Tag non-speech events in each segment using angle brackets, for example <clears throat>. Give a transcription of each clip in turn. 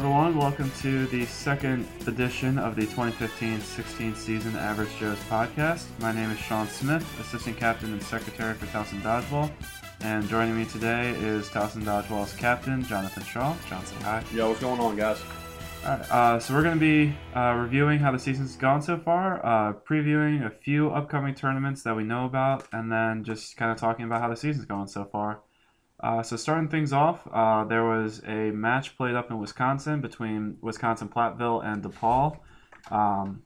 everyone. Welcome to the second edition of the 2015-16 season Average Joe's podcast. My name is Sean Smith, assistant captain and secretary for Towson Dodgeball. And joining me today is Towson Dodgeball's captain, Jonathan Shaw. John, say hi. Yo, what's going on, guys? All right, uh, so we're going to be uh, reviewing how the season's gone so far, uh, previewing a few upcoming tournaments that we know about, and then just kind of talking about how the season's going so far. Uh, so starting things off, uh, there was a match played up in Wisconsin between Wisconsin Platteville and DePaul. Um,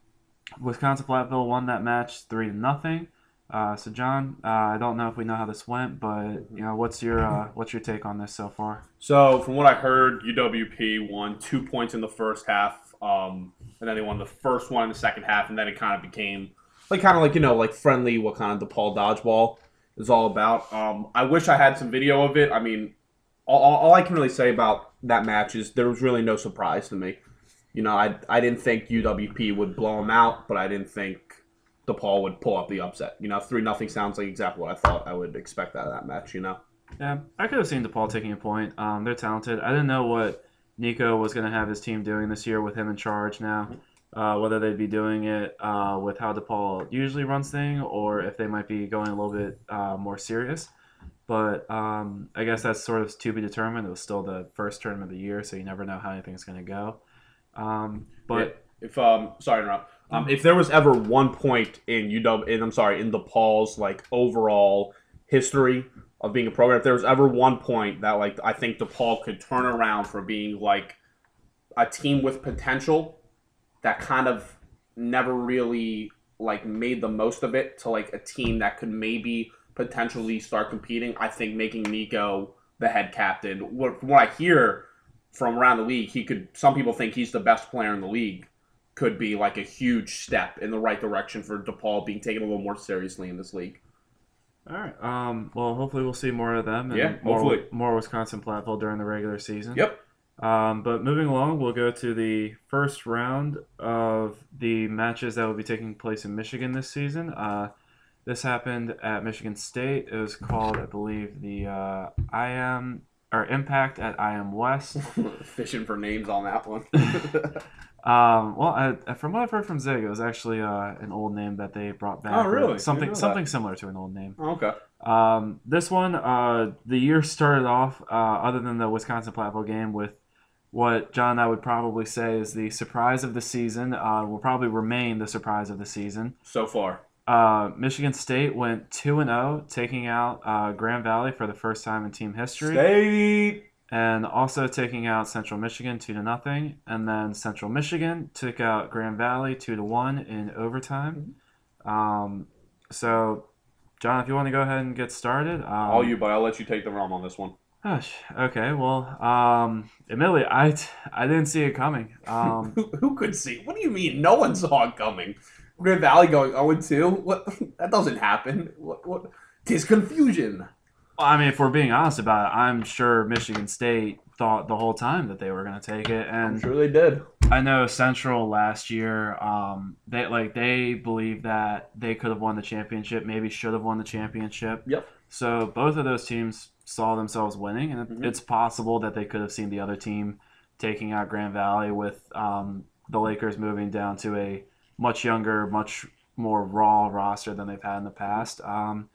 Wisconsin Platteville won that match three to nothing. Uh, so John, uh, I don't know if we know how this went, but you know, what's your uh, what's your take on this so far? So, from what I heard, UWP won two points in the first half, um, and then they won the first one in the second half, and then it kind of became like kind of like you know like friendly what kind of DePaul dodgeball is all about. Um, I wish I had some video of it. I mean, all, all I can really say about that match is there was really no surprise to me. You know, I I didn't think UWP would blow them out, but I didn't think DePaul would pull up the upset. You know, three nothing sounds like exactly what I thought I would expect out of that match. You know. Yeah, I could have seen DePaul taking a point. Um, they're talented. I didn't know what Nico was going to have his team doing this year with him in charge now. Uh, whether they'd be doing it uh, with how DePaul usually runs thing, or if they might be going a little bit uh, more serious. But um, I guess that's sort of to be determined. It was still the first tournament of the year, so you never know how anything's going to go. Um, but if um sorry to interrupt. Um, if there was ever one point in UW, in, I'm sorry, in DePaul's like overall history of being a program, if there was ever one point that like I think DePaul could turn around for being like a team with potential that kind of never really like made the most of it to like a team that could maybe potentially start competing. I think making Nico the head captain. What, from what I hear from around the league, he could. Some people think he's the best player in the league. Could be like a huge step in the right direction for DePaul being taken a little more seriously in this league. all right. Um, well, hopefully we'll see more of them and Yeah, more, hopefully. more Wisconsin Platteville during the regular season. Yep. Um, but moving along, we'll go to the first round of the matches that will be taking place in Michigan this season. Uh, this happened at Michigan State. It was called, I believe, the uh, IM or Impact at IM West. <laughs> Fishing for names on that one. <laughs> Um, well, I, from what I've heard from Zig, it was actually uh, an old name that they brought back. Oh, really? Something something similar to an old name. okay. Um, this one, uh, the year started off, uh, other than the Wisconsin Platteville game, with what John I would probably say is the surprise of the season. Uh, will probably remain the surprise of the season. So far. Uh, Michigan State went two and zero, taking out uh, Grand Valley for the first time in team history, State. and also taking out Central Michigan two to nothing. And then Central Michigan took out Grand Valley two to one in overtime. Um, so, John, if you want to go ahead and get started, um, All you, but I'll let you take the realm on this one. Gosh, okay. Well, um, admittedly, I, I didn't see it coming. Um, <laughs> Who, who could see? What do you mean? No one saw it coming. Grand Valley going 0 2? What? <laughs> That doesn't happen. What? What? Tis confusion. I mean, if we're being honest about it, I'm sure Michigan State thought the whole time that they were going to take it, I'm and sure they did. I know Central last year, um, they like they believe that they could have won the championship, maybe should have won the championship. Yep. So both of those teams saw themselves winning, and Mhm. it's possible that they could have seen the other team taking out Grand Valley with um, the Lakers moving down to a much younger, much more raw roster than they've had in the past. Um,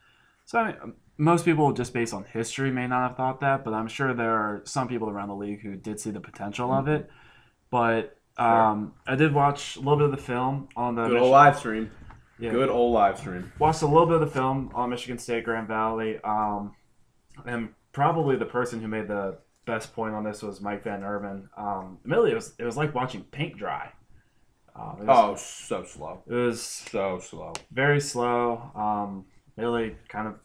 so I mean, most people, just based on history, may not have thought that, but I'm sure there are some people around the league who did see the potential of it. But um, I did watch a little bit of the film on the Good old live stream. yeah, Good old live stream. watched a little bit of the film on Michigan State Grand Valley. Um, and probably the person who made the best point on this was Mike Van Urban. Um, admittedly, it was it was like watching paint dry. Um, was, Oh, so slow. it was So slow. very slow. Um, really kind of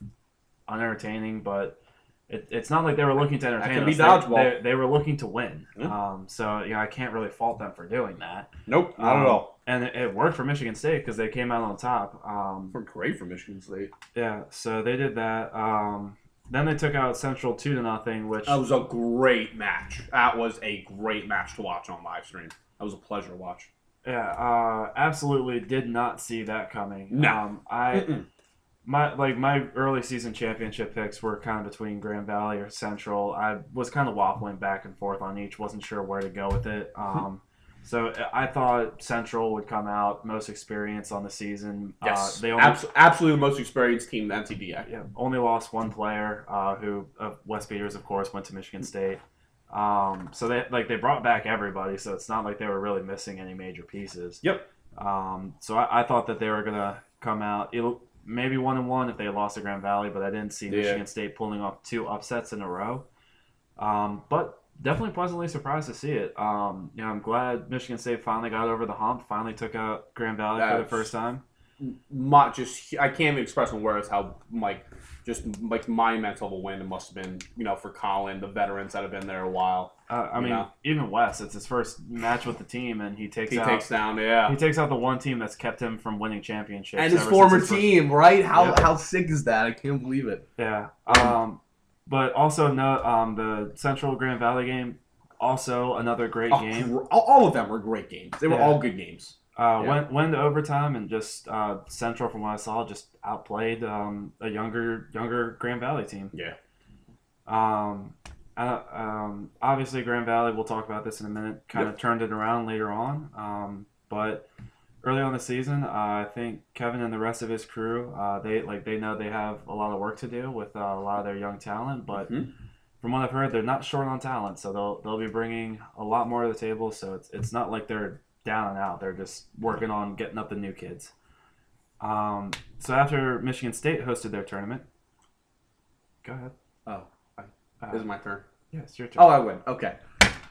unentertaining, but. It, it's not like they were looking to entertain could be us. They- dodgeball. They, they were looking to win. Um, so you know I can't really fault them for doing that. Nope, not Um, at all. And it, it worked for Michigan State because they came out on top. Um, We're great for Michigan State. yeah, so they did that. Um, then they took out Central two to nothing, which That was a great match. That was a great match to watch on live stream. That was a pleasure to watch. yeah, uh, absolutely did not see that coming. No. Um, I Mm-mm. my like my early season championship picks were kind of between Grand Valley or Central. I was kind of waffling back and forth on each. wasn't sure where to go with it. Um, so I thought Central would come out most experienced on the season. Yes, uh, they only Abs- absolutely the most experienced team in the NCDA. yeah, only lost one player, uh, who of Wes Peters, of course, went to Michigan State. Um, so they like they brought back everybody, so it's not like they were really missing any major pieces. Yep. Um, so I, I thought that they were gonna come out. It'll maybe one and one if they lost to Grand Valley, but I didn't see Yeah. Michigan State pulling off two upsets in a row. Um, but definitely pleasantly surprised to see it. Um, you know, I'm glad Michigan State finally got over the hump, finally took out Grand Valley for the first time. My, just I can't even express in words how like just like monumental of a win it must have been. You know, for Colin, the veterans that have been there a while. Uh, I mean, know? even Wes, it's his first match with the team, and he takes He out takes down, yeah. he takes out the one team that's kept him from winning championships. and his former his first- team, right? How Yeah. how sick is that? I can't believe it. Yeah. Um, but also no, um, the Central Grand Valley game, also another great Oh, game. all, all of them were great games. They were Yeah. all good games. Uh, Yeah. went went to overtime and just uh, Central, from what I saw, just outplayed um, a younger younger Grand Valley team. Yeah. Um, uh, um, obviously, Grand Valley. We'll talk about this in a minute. Kind of turned it around later on. Um, but early on the season, uh, I think Kevin and the rest of his crew, uh, they like they know they have a lot of work to do with uh, a lot of their young talent. But Mhm. from what I've heard, they're not short on talent, so they'll they'll be bringing a lot more to the table. So it's it's not like they're down and out. They're just working on getting up the new kids. Um, so after Michigan State hosted their tournament, go ahead. Oh, I- Uh, This is my turn. yeah, it's your turn. Oh, I win. Okay.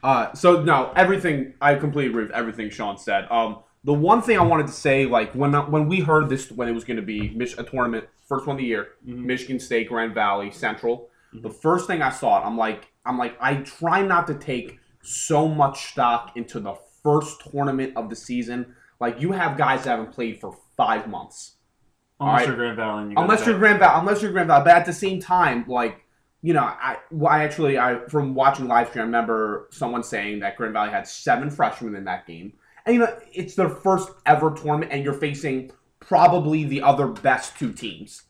Uh, so no, everything. I completely agree with everything Sean said. Um, the one thing I wanted to say, like when when we heard this, when it was going to be Mich- a tournament, first one of the year, Mhm. Michigan State, Grand Valley, Central. Mhm. The first thing I saw, I'm like, I'm like, I try not to take so much stock into the first tournament of the season. Like you have guys that haven't played for five months. Unless Alright. you're Grand Valley, and you unless you're Grand Valley, unless you're Grand Valley, but at the same time, like you know, I, well, I actually, I from watching live stream, I remember someone saying that Grand Valley had seven freshmen in that game, and you know, it's their first ever tournament, and you're facing probably the other best two teams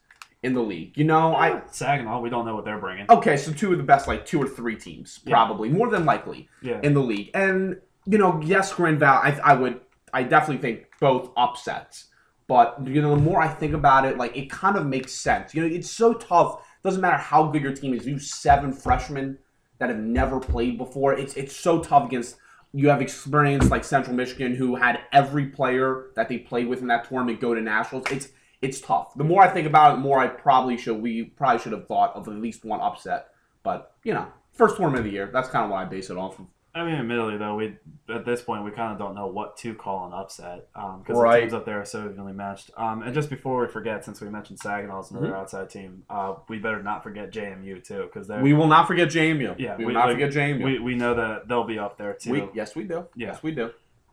in the league. You know, I Saginaw, we don't know what they're bringing. okay, so two of the best, like two or three teams, Yeah. probably more than likely Yeah, in the league. And you know, yes, Grand Valley. I, I would, I definitely think both upsets. But you know, the more I think about it, like it kind of makes sense. You know, it's so tough. Doesn't matter how good your team is. You have seven freshmen that have never played before. It's it's so tough against. You have experience like Central Michigan, who had every player that they played with in that tournament go to nationals. It's it's tough. The more I think about it, the more I probably should. We probably should have thought of at least one upset. But you know, first tournament of the year. That's kind of what I base it off of. I mean, admittedly though, we at this point we kind of don't know what to call an upset because Right. the teams up there are so evenly matched. Um, and just before we forget, since we mentioned Saginaw as another Mm-hmm. outside team, uh, we better not forget JMU too because We will not forget JMU. Yeah, we we- will not forget JMU. we, we know that they'll be up there too. We, yes, we do. Yeah. Yes, we do.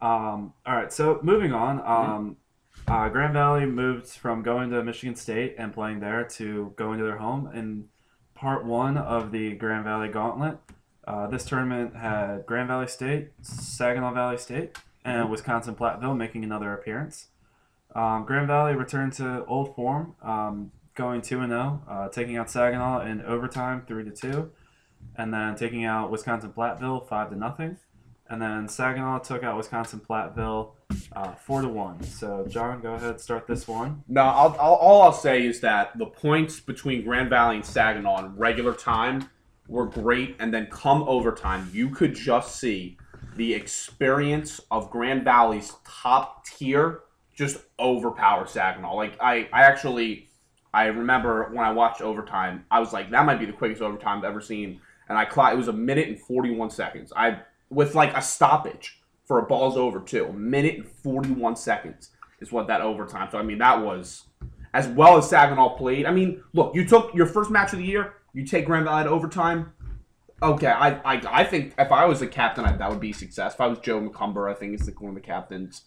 Um, all right, so moving on. Mm-hmm. Um, uh, Grand Valley moved from going to Michigan State and playing there to going to their home in part one of the Grand Valley Gauntlet. Uh, this tournament had Grand Valley State, Saginaw Valley State, and Wisconsin Platteville making another appearance. Um, Grand Valley returned to old form, um, going two and zero, uh, taking out Saginaw in overtime, three to two, and then taking out Wisconsin Platteville five to nothing. And then Saginaw took out Wisconsin Platteville uh, four to one. So John, go ahead, start this one. No, I'll, I'll, all I'll say is that the points between Grand Valley and Saginaw in regular time were great, and then come overtime, you could just see the experience of Grand Valley's top tier just overpower Saginaw. Like I, I actually, I remember when I watched overtime, I was like, that might be the quickest overtime I've ever seen, and I clocked. It was a minute and forty-one seconds. I with like a stoppage for a ball's over too. A minute and forty-one seconds is what that overtime. So I mean, that was as well as Saginaw played. I mean, look, you took your first match of the year. You take Grand Valley to overtime. Okay, I, I, I think if I was a captain, I, that would be success. If I was Joe McCumber, I think it's the one of the captains.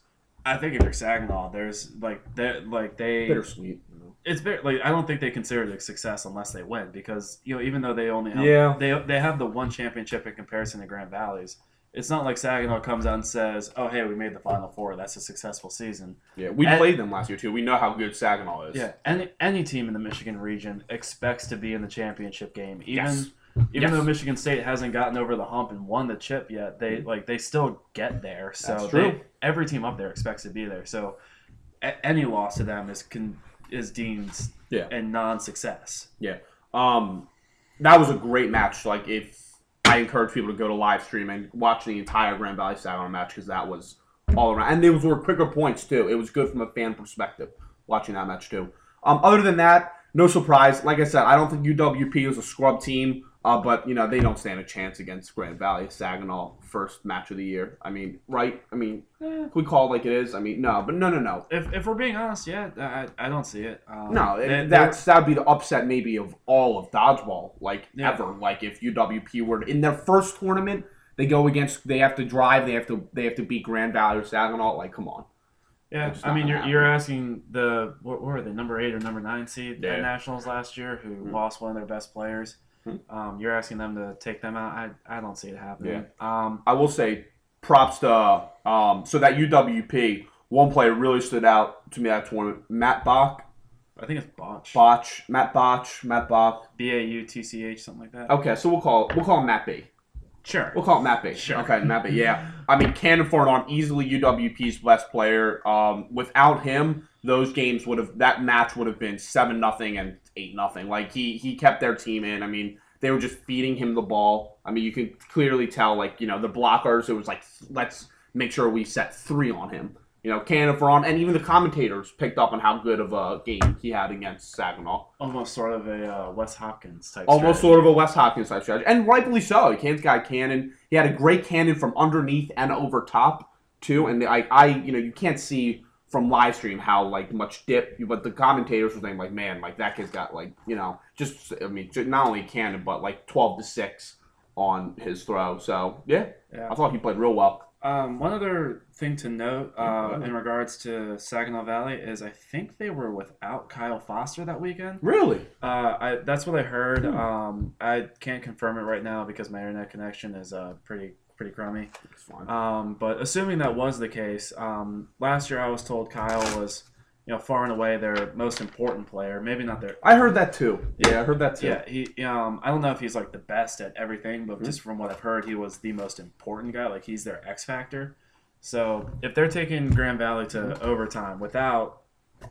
I think if you're Saginaw, there's like they like they Bittersweet. You know? it's like I don't think they consider it a success unless they win because you know even though they only have, Yeah. they they have the one championship in comparison to Grand Valley's it's not like Saginaw comes out and says, "Oh, hey, we made the Final Four. That's a successful season." Yeah, we And- played them last year too. We know how good Saginaw is. Yeah, any any team in the Michigan region expects to be in the championship game. Even Yes. even Yes. though Michigan State hasn't gotten over the hump and won the chip yet, they like they still get there. So That's they- every team up there expects to be there. So a- any loss to them is con- is deemed Yeah. a non-success. Um, that was a great match. Like if I encourage people to go to live stream and watch the entire Grand Valley Saginaw match because that was all around, and those were quicker points too. It was good from a fan perspective watching that match too. Um, other than that, no surprise. Like I said, I don't think UWP is a scrub team. Uh, but you know they don't stand a chance against Grand Valley Saginaw first match of the year. I mean, right? I mean, Eh, we call it like it is? I mean, no, but no, no, no, if, if we're being honest, yeah, I, I don't see it. Um, no. they- that's that'd be the upset maybe of all of dodgeball, like Yeah. ever. Like if UWP were in their first tournament, they go against, they have to drive, they have to, they have to beat Grand Valley or Saginaw. Like, come on. Yeah, I mean, you're, you're asking the what were they number eight or number nine seed Yeah. at nationals last year, who Mhm. lost one of their best players. Mhm. Um, you're asking them to take them out. I, I don't see it happening. Yeah. Um, I will say, props to um. So that UWP one player really stood out to me that tournament. Matt Bach, I think it's botch. Botch, Matt Botch, Matt Bach. B A U T C H something like that. Okay, so we'll call we'll call him Matt B. Sure. We'll call it Matt B. Sure. Okay, Matt B. Yeah. <laughs> I mean, Cannon for an arm, easily UWP's best player. Um, without him, those games would have that match would have been seven nothing and eight nothing. Like he he kept their team in. I mean, they were just feeding him the ball. I mean, you can clearly tell. Like you know, the blockers. It was like let's make sure we set three on him. You know, Cannon for on, and even the commentators picked up on how good of a game he had against Saginaw. Almost sort of a uh, Wes Hopkins type. Almost strategy. sort of a Wes Hopkins type strategy, and rightfully so. Kane's got cannon. He had a great cannon from underneath and over top too. And I, I, you know, you can't see from live stream how like much dip, but the commentators were saying like, man, like that kid's got like, you know, just I mean, not only cannon but like twelve to six on his throw. So yeah, Yeah. I thought he played real well. Um, one other thing to note uh, in regards to Saginaw Valley is I think they were without Kyle Foster that weekend. Really? Uh, I that's what I heard. Hmm. Um, I can't confirm it right now because my internet connection is uh pretty pretty crummy. It's fine. Um, but assuming that was the case, um, last year I was told Kyle was, you know, far and away their most important player. Maybe not their. I heard that too. Yeah, I heard that too. Yeah, he. Um, I don't know if he's like the best at everything, but Mhm. just from what I've heard, he was the most important guy. Like he's their X factor. So if they're taking Grand Valley to overtime without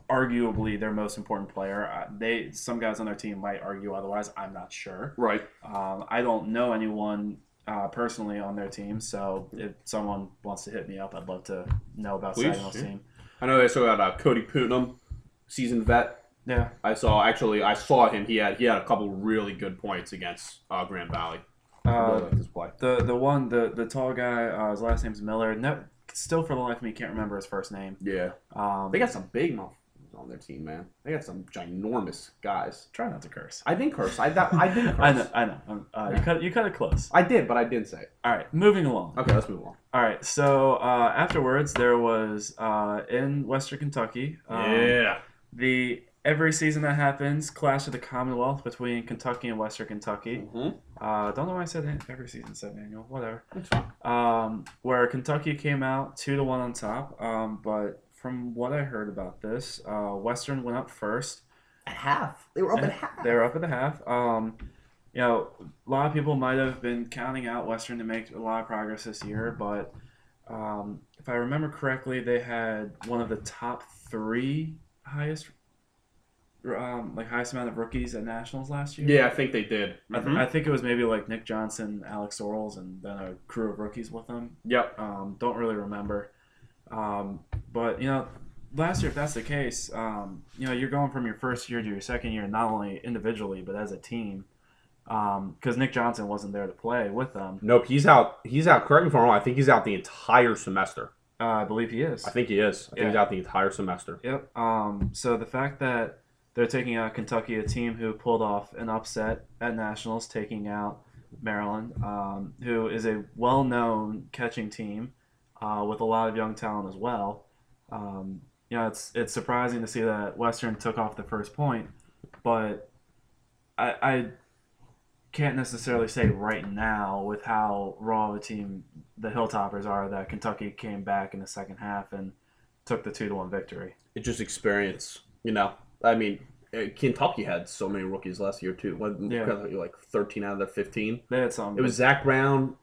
arguably their most important player, uh, they some guys on their team might argue otherwise. I'm not sure. Right. Um, I don't know anyone uh, personally on their team, so if someone wants to hit me up, I'd love to know about Please, yeah. team. I know they still got uh, Cody Putnam, seasoned vet. Yeah, I saw actually I saw him. He had he had a couple really good points against uh, Grand Valley. I really uh, like this play. the the one the the tall guy, uh, his last name's Miller. No, still for the life of me can't remember his first name. Yeah, Um, they got some big motherfuckers on their team, man. They got some ginormous guys. try not to curse. I didn't curse. I that, I didn't <laughs> curse. I know, I know. Um, uh, you cut you cut it close. I did, but I didn't say it. All right, moving along. Okay, let's move on. All right, so uh, afterwards there was uh, in Western Kentucky. Um, the every season that happens clash of the commonwealth between kentucky and western kentucky Mm-hmm. uh, don't know why i said every season said annual whatever That's fine. um, where kentucky came out two to one on top um, but from what i heard about this uh, western went up first At half, they were up at half. they were up at the half um, you know a lot of people might have been counting out western to make a lot of progress this year but um, if i remember correctly they had one of the top three highest um, like highest amount of rookies at nationals last year. Yeah, I think they did. I, th- Mhm. I think it was maybe like Nick Johnson, Alex Sorrells, and then a crew of rookies with them. Yep. Um, don't really remember, um, but you know, last year if that's the case, um, you know, you're going from your first year to your second year, not only individually but as a team, because Nick Johnson wasn't there to play with them. Nope. He's out. He's out. Correct me if I'm wrong. I think he's out the entire semester. Uh, I believe he is. I think he is. I think he's out the entire semester. Yep. Um, so the fact that they're taking out Kentucky, a team who pulled off an upset at nationals, taking out Maryland, um, who is a well-known catching team uh, with a lot of young talent as well. Um, you know, it's it's surprising to see that Western took off the first point, but I, I can't necessarily say right now with how raw of a team the Hilltoppers are that Kentucky came back in the second half and took the two to one victory. It's just experience, you know. I mean, uh, Kentucky had so many rookies last year too. Yeah. like thirteen out of their fifteen. They had some. It was Zach Brown,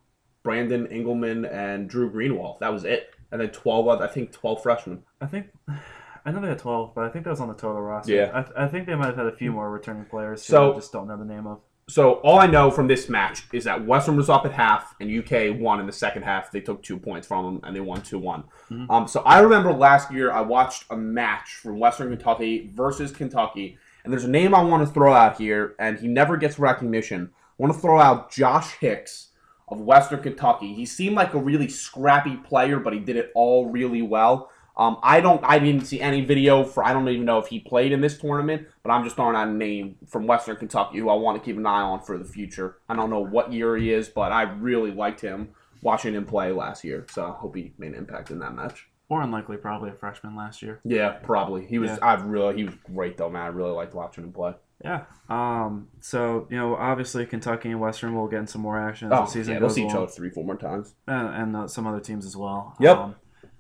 Brandon Engelman, and Drew Greenwald. That was it. And then twelve, other, I think twelve freshmen. I think. <sighs> I know they had twelve, but I think that was on the total roster. Yeah. I, I think they might have had a few more returning players. Who So- I just don't know the name of. So all I know from this match is that Western was up at half and UK won in the second half. They took two points from them and they won two one. Mhm. Um, so I remember last year I watched a match from Western Kentucky versus Kentucky, and there's a name I want to throw out here, and he never gets recognition. I want to throw out Josh Hicks of Western Kentucky. He seemed like a really scrappy player, but he did it all really well. Um, I don't. I didn't see any video for. I don't even know if he played in this tournament, but I'm just throwing out a name from Western Kentucky who I want to keep an eye on for the future. I don't know what year he is, but I really liked him watching him play last year. So I hope he made an impact in that match. More unlikely, probably a freshman last year. Yeah, probably. He was. Yeah. I really. He was great though, man. I really liked watching him play. Yeah. Um. So you know, obviously Kentucky and Western will get in some more action as Oh, the season yeah, they'll goes see each other three, four more times. and, and uh, some other teams as well. Yep. Um,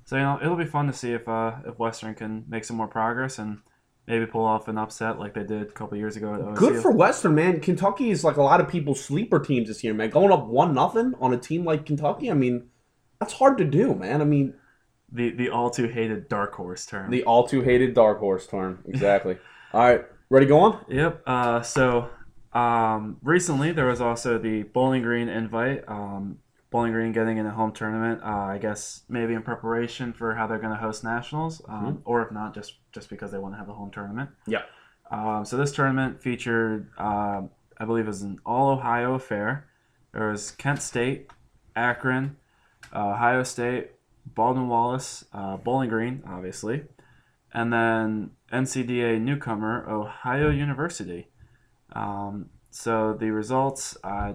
so you know, it'll be fun to see if uh, if Western can make some more progress and maybe pull off an upset like they did a couple years ago at OSU. Good for Western, man. Kentucky is like a lot of people's sleeper teams this year, man. Going up one nothing on a team like Kentucky, I mean, that's hard to do, man. I mean, the the all too hated dark horse term. the all too hated dark horse term. Exactly. <laughs> all right, ready? Go on. Yep. Uh, so um, recently there was also the Bowling Green invite. Um, Bowling Green getting in a home tournament. Uh, I guess maybe in preparation for how they're going to host nationals, um, or if not, just just because they want to have a home tournament. Yeah. Um, so this tournament featured, uh, I believe, it was an all Ohio affair. There was Kent State, Akron, uh, Ohio State, Baldwin Wallace, uh, Bowling Green, obviously, and then NCDA newcomer Ohio University. Um, so the results, I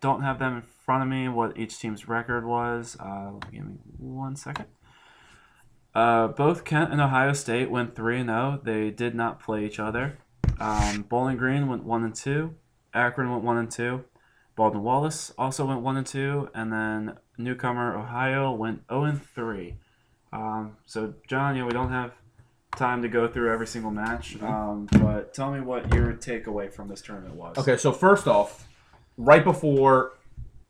don't have them in front of me. What each team's record was. Uh, give me one second. Uh, both Kent and Ohio State went three and zero. They did not play each other. Um, Bowling Green went one and two. Akron went one and two. Baldwin Wallace also went one and two, and then newcomer Ohio went zero and three. Um, so John, you know we don't have time to go through every single match, um, but tell me what your takeaway from this tournament was. Okay, so first off, right before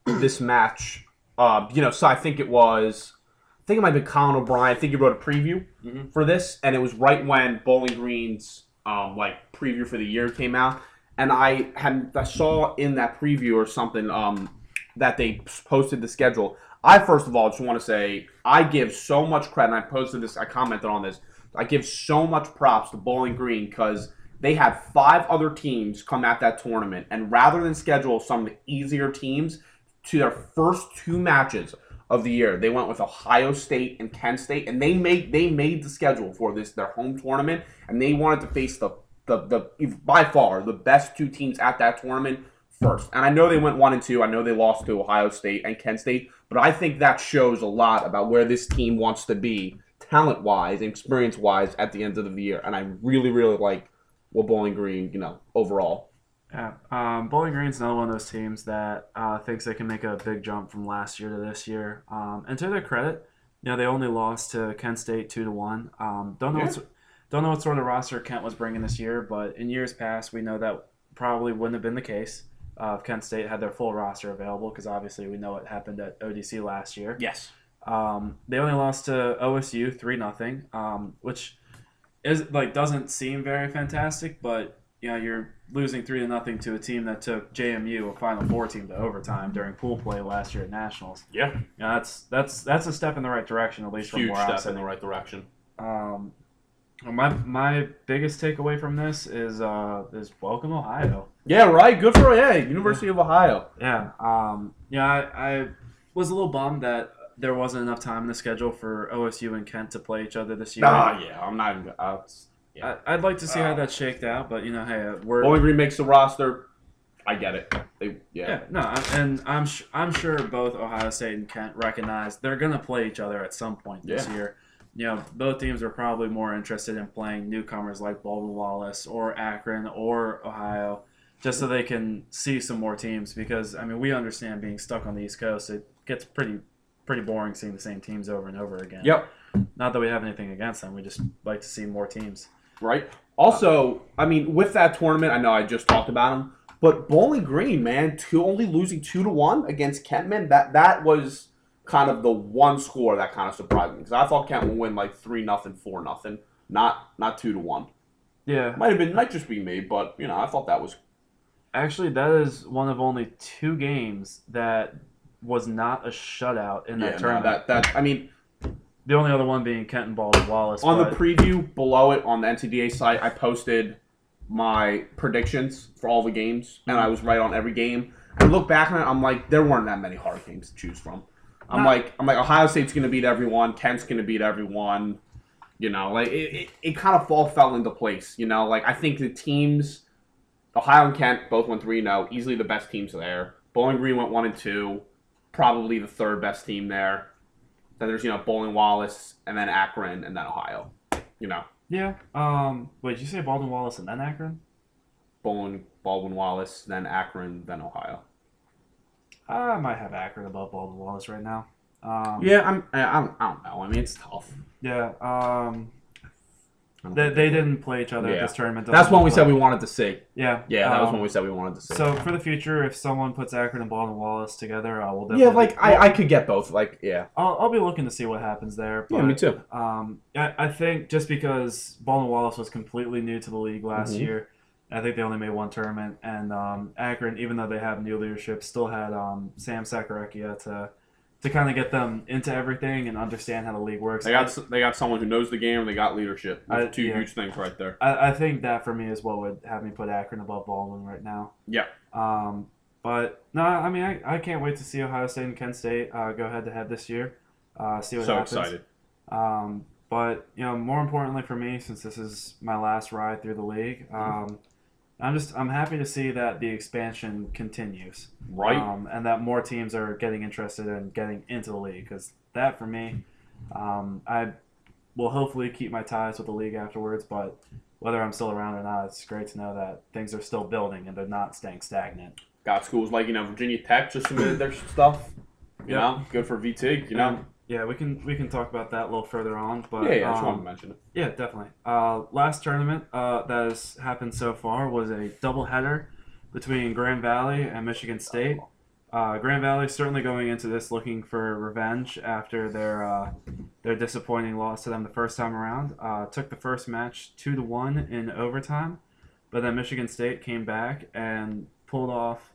this match, uh, you know, so I think it was, I think it might have been Colin O'Brien. I think he wrote a preview Mhm. for this, and it was right when Bowling Green's um, like preview for the year came out, and I had I saw in that preview or something um, that they posted the schedule. I first of all just want to say I give so much credit. And I posted this. I commented on this. I give so much props to Bowling Green because they had five other teams come at that tournament, and rather than schedule some of the easier teams to their first two matches of the year, they went with Ohio State and Kent State, and they made they made the schedule for this their home tournament, and they wanted to face the the, the by far the best two teams at that tournament first. And I know they went one and two. I know they lost to Ohio State and Kent State, but I think that shows a lot about where this team wants to be talent wise and experience wise at the end of the year. And I really, really like what Bowling Green, you know, overall. Yeah, um, Bowling Green's another one of those teams that uh, thinks they can make a big jump from last year to this year. Um, and to their credit, you know they only lost to Kent State two to one. Um, don't know Yeah. what's, don't know what sort of roster Kent was bringing this year, but in years past we know that probably wouldn't have been the case uh, if Kent State had their full roster available because obviously we know what happened at ODC last year. Yes. Um, they only lost to OSU three nothing, um, which is like doesn't seem very fantastic, but you know you're losing three to nothing to a team that took JMU, a Final Four team, to overtime during pool play last year at nationals. Yeah. You know, that's that's that's a step in the right direction, at least from Huge where I'm step in the right direction. Um, my my biggest takeaway from this is uh is welcome Ohio. Yeah, right. Good for yeah, University of Ohio. Yeah. Um, yeah, I, I was a little bummed that there wasn't enough time in the schedule for OSU and Kent to play each other this year. Ah, yeah. I'm not even. Uh, yeah. I, I'd like to see how Uh, that shaked out, but you know, hey, uh, we're Bowling Green makes the roster. I get it. They, yeah. yeah, no, and I'm sh- I'm sure both Ohio State and Kent recognize they're gonna play each other at some point this Yeah. year. You know, both teams are probably more interested in playing newcomers like Baldwin Wallace or Akron or Ohio. just so they can see some more teams. Because I mean, we understand being stuck on the East Coast, it gets pretty pretty boring seeing the same teams over and over again. Yep. Not that we have anything against them, we just like to see more teams. Right. Also, I mean, with that tournament, I know I just talked about them, but Bowling Green, man, two only losing two to one against Kent man. That that was kind of the one score that kind of surprised me because I thought Kent would win like three nothing, four nothing, not not two to one. Yeah, Might have been might just be me, but you know I thought that was actually, that is one of only two games that was not a shutout in that yeah, no, tournament. that that I mean The only other one being Kent and Baldwin Wallace. on the preview below it on the NCDA site, I posted my predictions for all the games, and I was right on every game. I look back on it, I'm like, there weren't that many hard games to choose from. I'm No. like, I'm like, Ohio State's gonna beat everyone, Kent's gonna beat everyone. You know, like it, it, it kind of all fell into place. You know, like I think the teams, Ohio and Kent both went three zero, oh, easily the best teams there. Bowling Green went one and two, probably the third best team there. Then there's you know Bowling Wallace, and then Akron, and then Ohio. You know, yeah. Um. Wait, did you say Baldwin Wallace and then Akron? Bowling, Baldwin Wallace, then Akron, then Ohio. I might have Akron above Baldwin Wallace right now. Um, Yeah, I'm. I, I, don't, I don't know. I mean, it's tough. Yeah. Um. I They, they didn't play each other Yeah. at this tournament. That's when we but- said we wanted to see. Yeah. Yeah, that was um, when we said we wanted to see. So for the future, if someone puts Akron and Baldwin Wallace together, uh, we'll definitely. yeah, like I, I could get both. Like, yeah, I'll, I'll be looking to see what happens there. But, yeah, me too. Um, I, I think just because Baldwin Wallace was completely new to the league last Mhm. year, I think they only made one tournament, and um, Akron, even though they have new leadership, still had um, Sam Sakarekia to to kind of get them into everything and understand how the league works. They got they got someone who knows the game. They got leadership. Those I- are two yeah. huge things right there. I, I think that for me is what would have me put Akron above Baldwin right now. Yeah. Um, but no, I mean I, I can't wait to see Ohio State and Kent State uh, go head to head this year. Uh, see what So happens. excited. Um, but you know, more importantly for me, since this is my last ride through the league, Mm-hmm. um, I'm just I'm happy to see that the expansion continues, Right. Um, and that more teams are getting interested in getting into the league because that for me, um, I will hopefully keep my ties with the league afterwards. But whether I'm still around or not, it's great to know that things are still building and they're not staying stagnant. got schools like you know Virginia Tech just submitted their stuff. You Yep. know, good for VT. You know, yeah, we can we can talk about that a little further on. But yeah, yeah. I just um, wanted to mention it. Yeah, definitely. Uh, last tournament uh, that has happened so far was a doubleheader between Grand Valley and Michigan State. Uh, Grand Valley certainly going into this looking for revenge after their uh, their disappointing loss to them the first time around. Uh, took the first match two to one in overtime, but then Michigan State came back and pulled off.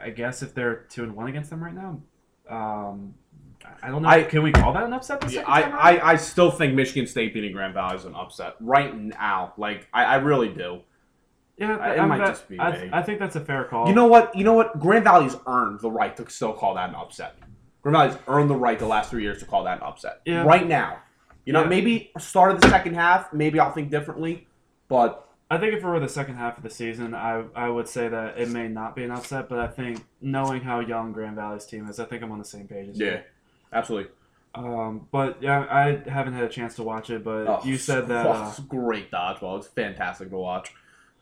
I guess if they're two and one against them right now, um, I don't know. I- can we call that an upset? The Yeah, I. I, I still think Michigan State beating Grand Valley is an upset right now. Like I, I really do. Yeah, Uh, it I, might just be I. I think that's a fair call. You know what? You know what? Grand Valley's earned the right to still call that an upset. Grand Valley's earned the right the last three years to call that an upset. Yeah. Right now. You know, Yeah. maybe start of the second half, maybe I'll think differently. But I think if it were the second half of the season, I I would say that it may not be an upset. But I think knowing how young Grand Valley's team is, I think I'm on the same page as you. yeah, absolutely. Um, but yeah, I haven't had a chance to watch it. But Oh, you said that. Uh, it's great dodgeball. It's fantastic to watch.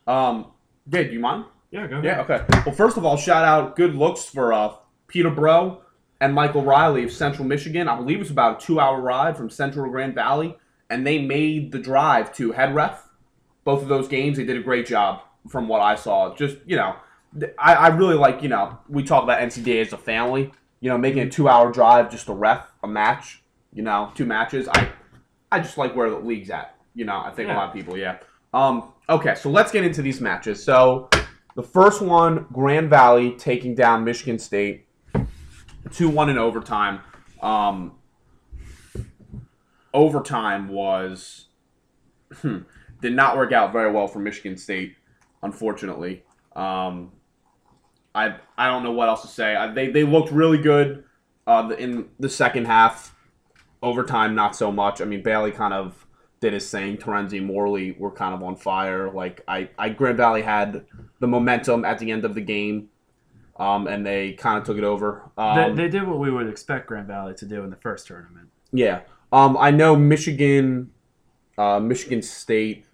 Um, yeah, do you mind? yeah, go ahead. Yeah, okay. Well, first of all, shout out good looks for uh, Peter Bro and Michael Riley of Central Michigan. I believe it's about a two hour ride from Central Grand Valley, and they made the drive to head ref. Both of those games, they did a great job from what I saw. Just, you know, I, I really like, you know, we talk about NCDA as a family, you know, making a two hour drive just to ref a match, you know, two matches. I, I just like where the league's at. You know, I think a lot of people, yeah. Um, okay, so let's get into these matches. So the first one, Grand Valley taking down Michigan State, two one in overtime. Um, overtime was hmm, did not work out very well for Michigan State, unfortunately. Um, I I don't know what else to say. I, they they looked really good uh, in the second half. Overtime, not so much. I mean, Bailey kind of did his thing. Terenzi, Morley were kind of on fire. Like I, I Grand Valley had the momentum at the end of the game, um, and they kind of took it over. Um, they, they did what we would expect Grand Valley to do in the first tournament. yeah. Um, I know Michigan, uh, Michigan State.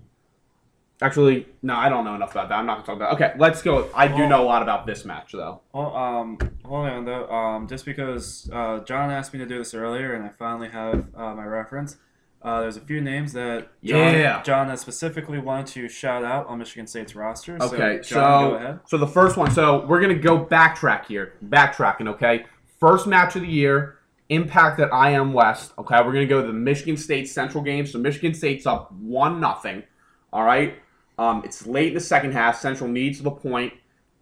Actually, no, I don't know enough about that. I'm not gonna talk about. Okay, let's go. I do Well- know a lot about this match though. Well, um, hold on though. Um, just because uh, John asked me to do this earlier, and I finally have uh, my reference. Uh, there's a few names that John, Yeah. John has specifically wanted to shout out on Michigan State's roster. Okay, so, John, so so the first one. So we're gonna go backtrack here. Backtracking. Okay, first match of the year. Impact at IM West. Okay, we're gonna go to the Michigan State Central game. So Michigan State's up one nothing. All right. Um, it's late in the second half. Central needs the point,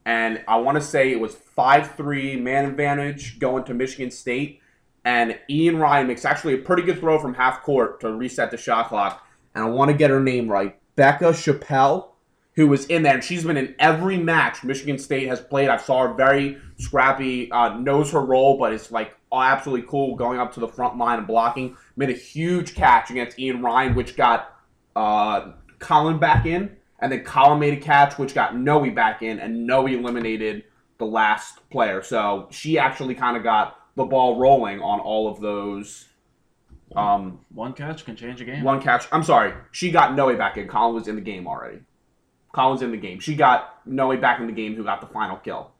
and I want to say it was five three man advantage going to Michigan State. And Ian Ryan makes actually a pretty good throw from half court to reset the shot clock. And I want to get her name right. Becca Chappelle who was in there, and she's been in every match Michigan State has played. I saw her very scrappy, uh, knows her role, but it's like absolutely cool going up to the front line and blocking. Made a huge catch against Ian Ryan, which got uh, Colin back in, and then Colin made a catch, which got Noe back in, and Noe eliminated the last player. So she actually kind of got the ball rolling on all of those. Um, One catch can change a game. one catch. I'm sorry. She got Noe back in. Colin was in the game already. Colin's in the game. She got Noe back in the game who got the final kill.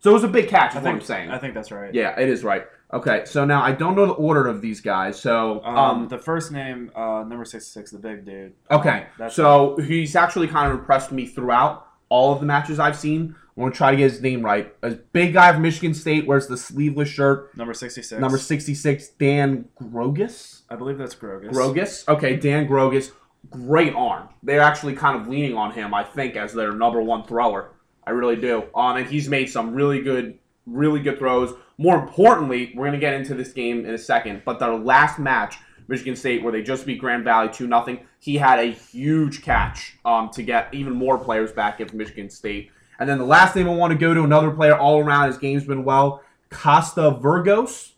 So it was a big catch, is I what think I'm saying. I think that's right. yeah, it is right. Okay, so now I don't know the order of these guys. So, Um, um, the first name, uh, number sixty-six, the big dude. okay, Um, so he's actually kind of impressed me throughout all of the matches I've seen. I'm to try to get his name right. A big guy of Michigan State wears the sleeveless shirt. number sixty-six. Number 66, Dan Grogus. I believe that's Grogus. Grogus. Okay, Dan Grogus. Great arm. They're actually kind of leaning on him, I think, as their number one thrower. I really do. Um, and he's made some really good, really good throws. More importantly, we're gonna get into this game in a second. But their last match, Michigan State, where they just beat Grand Valley two 0 he had a huge catch um, to get even more players back in Michigan State. And then the last name I want to go to, another player all around. His game's been well. Costa Virgos.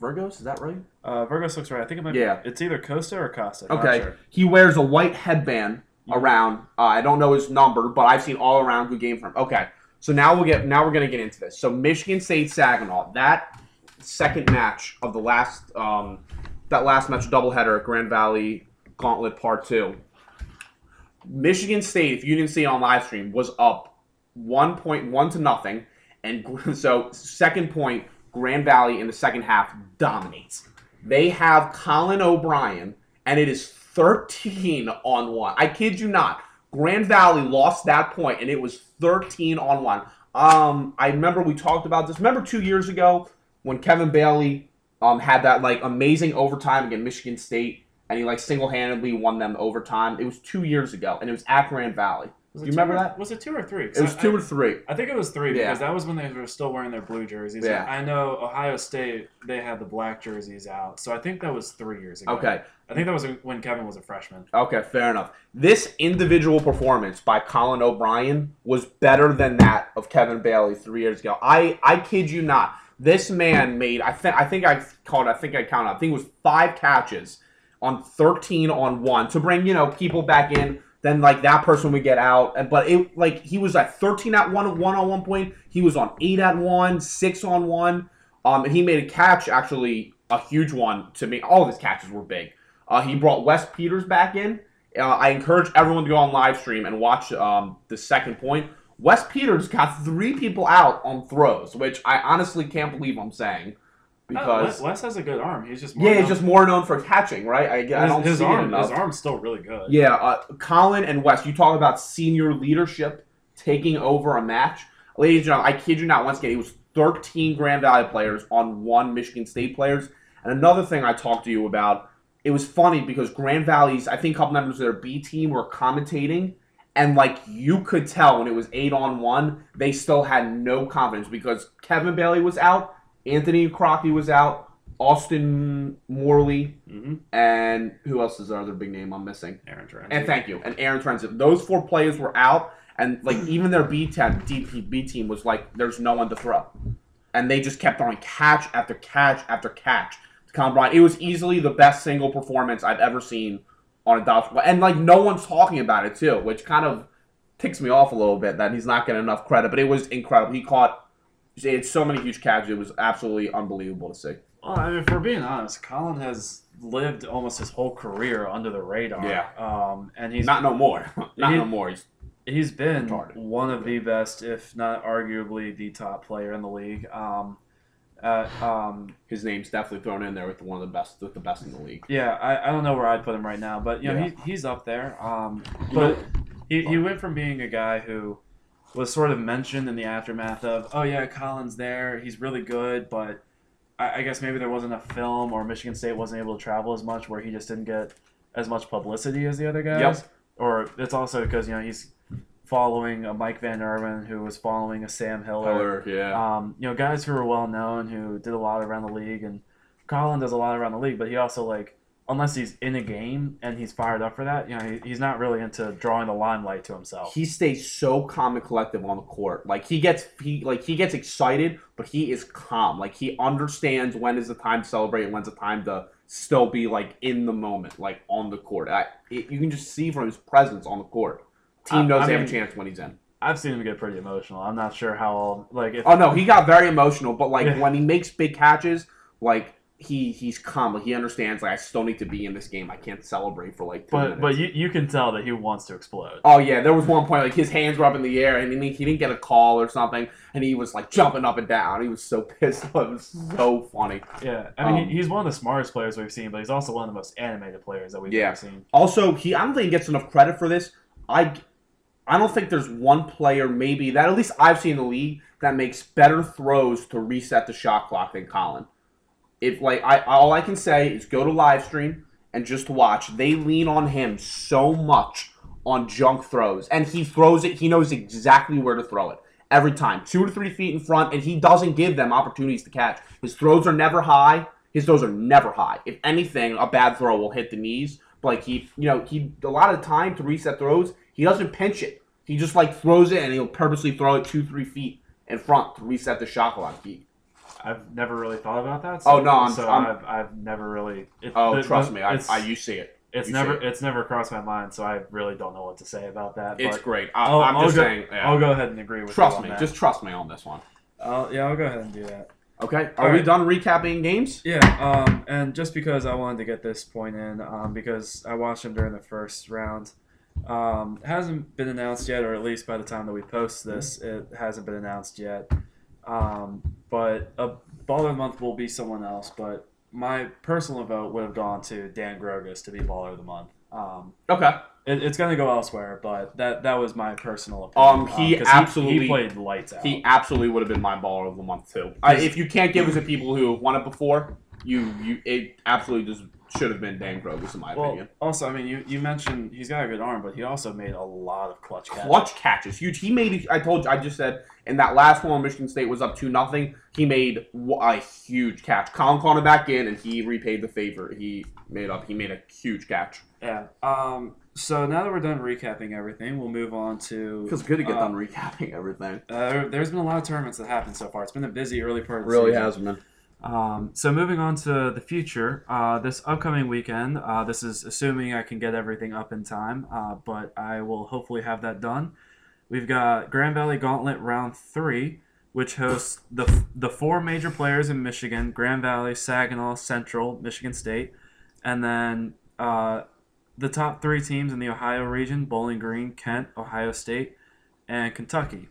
Virgos, is that right? Uh, Virgos looks right. I think it might. Yeah. Be, it's either Costa or Costa. Okay. sure. He wears a white headband around. Uh, I don't know his number, but I've seen all around good game from him. Okay. So now we'll get now we're gonna get into this. So Michigan State Saginaw, that second match of the last um, that last match doubleheader at Grand Valley Gauntlet Part Two. Michigan State, if you didn't see it on live stream, was up one point one to nothing, and <laughs> so second point Grand Valley in the second half dominates. They have Colin O'Brien, and it is 13 on 1. I kid you not. Grand Valley lost that point, and it was 13 on 1. Um, I remember we talked about this. Remember two years ago when Kevin Bailey um, had that like amazing overtime against Michigan State, and he like single handedly won them overtime. It was two years ago, and it was at Grand Valley. Do you remember or- that? Was it two or three? It was I- two I, or three. I think it was three Yeah. because that was when they were still wearing their blue jerseys. Yeah. I know Ohio State they had the black jerseys out, so I think that was three years ago. Okay. I think that was when Kevin was a freshman. Okay, fair enough. This individual performance by Colin O'Brien was better than that of Kevin Bailey three years ago. I I kid you not. This man made I think I think I called I think I counted I think it was five catches on thirteen on one to bring you know people back in. Then like that person would get out, and but it like he was at thirteen at one one on one point. He was on eight at one, six on one. Um, and he made a catch actually a huge one to me. All of his catches were big. Uh, he brought Wes Peters back in. Uh, I encourage everyone to go on live stream and watch um, the second point. Wes Peters got three people out on throws, which I honestly can't believe I'm saying because Uh, Wes has a good arm. He's just more yeah, he's known- just more known for catching, right? I, I don't his see arm. enough. His arm's still really good. Yeah, uh, Colin and Wes, you talk about senior leadership taking over a match. Ladies and gentlemen, I kid you not, once again, it was 13 Grand Valley players on one Michigan State players. And another thing I talked to you about, it was funny because Grand Valley's, I think a couple members of their B team were commentating, and like you could tell when it was eight on one, they still had no confidence because Kevin Bailey was out, Anthony Crockett was out, Austin Morley, hmm and who else is our other big name I'm missing? Aaron Trent. And thank you. And Aaron Transit. Those four players were out, and like <clears throat> even their B team, DPB team was like, there's no one to throw, and they just kept on catch after catch after catch. To Colin O'Brien, it was easily the best single performance I've ever seen on a Dodge. And like no one's talking about it too, which kind of ticks me off a little bit that he's not getting enough credit. But it was incredible. He caught. He had so many huge catches. It was absolutely unbelievable to see. Well, I mean, if we're being honest, Colin has lived almost his whole career under the radar. Yeah. Um, and he's Not no more. <laughs> Not He- no more. He's he's been Retarded. one of the best, if not arguably the top player in the league. Um, uh, um, his name's definitely thrown in there with one of the best with the best in the league. yeah, I, I don't know where I'd put him right now, but you know Yeah. he, he's up there. Um, You but know- he, he went from being a guy who was sort of mentioned in the aftermath of, oh yeah, Collins there, he's really good, but I, I guess maybe there wasn't a film or Michigan State wasn't able to travel as much where he just didn't get as much publicity as the other guys. Yep. Or it's also because you know he's following a Mike Van Erman who was following a Sam Hiller. Hiller, yeah. Um, you know, guys who are well known who did a lot around the league, and Colin does a lot around the league, but he also like unless he's in a game and he's fired up for that, you know, he, he's not really into drawing the limelight to himself. he stays so calm and collective on the court. Like he gets he like he gets excited, but he is calm. Like he understands when is the time to celebrate and when's the time to still be like in the moment, like on the court. I, it, you can just see from his presence on the court. Team knows I they have a chance when he's in. I've seen him get pretty emotional. I'm not sure how like if Oh no, he got very emotional, but like when he makes big catches, like he he's calm. He understands. Like I still need to be in this game. I can't celebrate for like. Two but minutes. but you, you can tell that he wants to explode. Oh yeah, there was one point like his hands were up in the air and he, he didn't get a call or something, and he was like jumping up and down. He was so <laughs> pissed. It was so funny. Yeah, I mean Um, he, he's one of the smartest players we've seen, but he's also one of the most animated players that we've Yeah. ever seen. Also, he I don't think he gets enough credit for this. I I don't think there's one player maybe that at least I've seen in the league that makes better throws to reset the shot clock than Colin. If like I all I can say is go to live stream and just watch. They lean on him so much on junk throws, and he throws it. He knows exactly where to throw it every time, two to three feet in front, and he doesn't give them opportunities to catch. His throws are never high. His throws are never high. If anything, a bad throw will hit the knees. But like he, you know, he a lot of time to reset throws, he doesn't pinch it. He just like throws it, and he'll purposely throw it two, three feet in front to reset the shot clock. He, I've never really thought about that. Oh, no, I'm- so I'm- I've, I've never really. It, oh, the- trust the- me, I, I you see it. it's you never it. it's never crossed my mind, so I really don't know what to say about that. It's but great. I, I'll, I'm just go, saying. yeah. I'll go ahead and agree with Trust you on me. that. Just trust me on this one. I'll, yeah, I'll go ahead and do that. Okay. Are All we right. done recapping games? Yeah, um, and just because I wanted to get this point in, um, because I watched them during the first round, um, hasn't been announced yet, or at least by the time that we post this, it hasn't been announced yet. Um, but a baller of the month will be someone else. But my personal vote would have gone to Dan Grogas to be baller of the month. Um, Okay. it, it's gonna go elsewhere, but that that was my personal opinion. Um, he 'cause absolutely- he, played lights out. He absolutely would have been my baller of the month too. I, if you can't give it to people who won it before, you you it absolutely just should have been Dan Grogas in my well, opinion. also, I mean, you, you mentioned he's got a good arm, but he also made a lot of clutch catches. Clutch catches, huge. He made. I told you. I just said in that last one, Michigan State was up two nothing. He made a huge catch. Colin called him back in, and he repaid the favor. He made up. He made a huge catch. Yeah. Um. So now that we're done recapping everything, we'll move on to. Feels good to get uh, done recapping everything. Uh, there's been a lot of tournaments that happened so far. It's been a busy early part of the season. been. Um, so moving on to the future, uh, this upcoming weekend, uh, this is assuming I can get everything up in time, uh, but I will hopefully have that done. We've got Grand Valley Gauntlet Round Three, which hosts the the four major players in Michigan: Grand Valley, Saginaw, Central, Michigan State, and then uh, the top three teams in the Ohio region: Bowling Green, Kent, Ohio State, and Kentucky.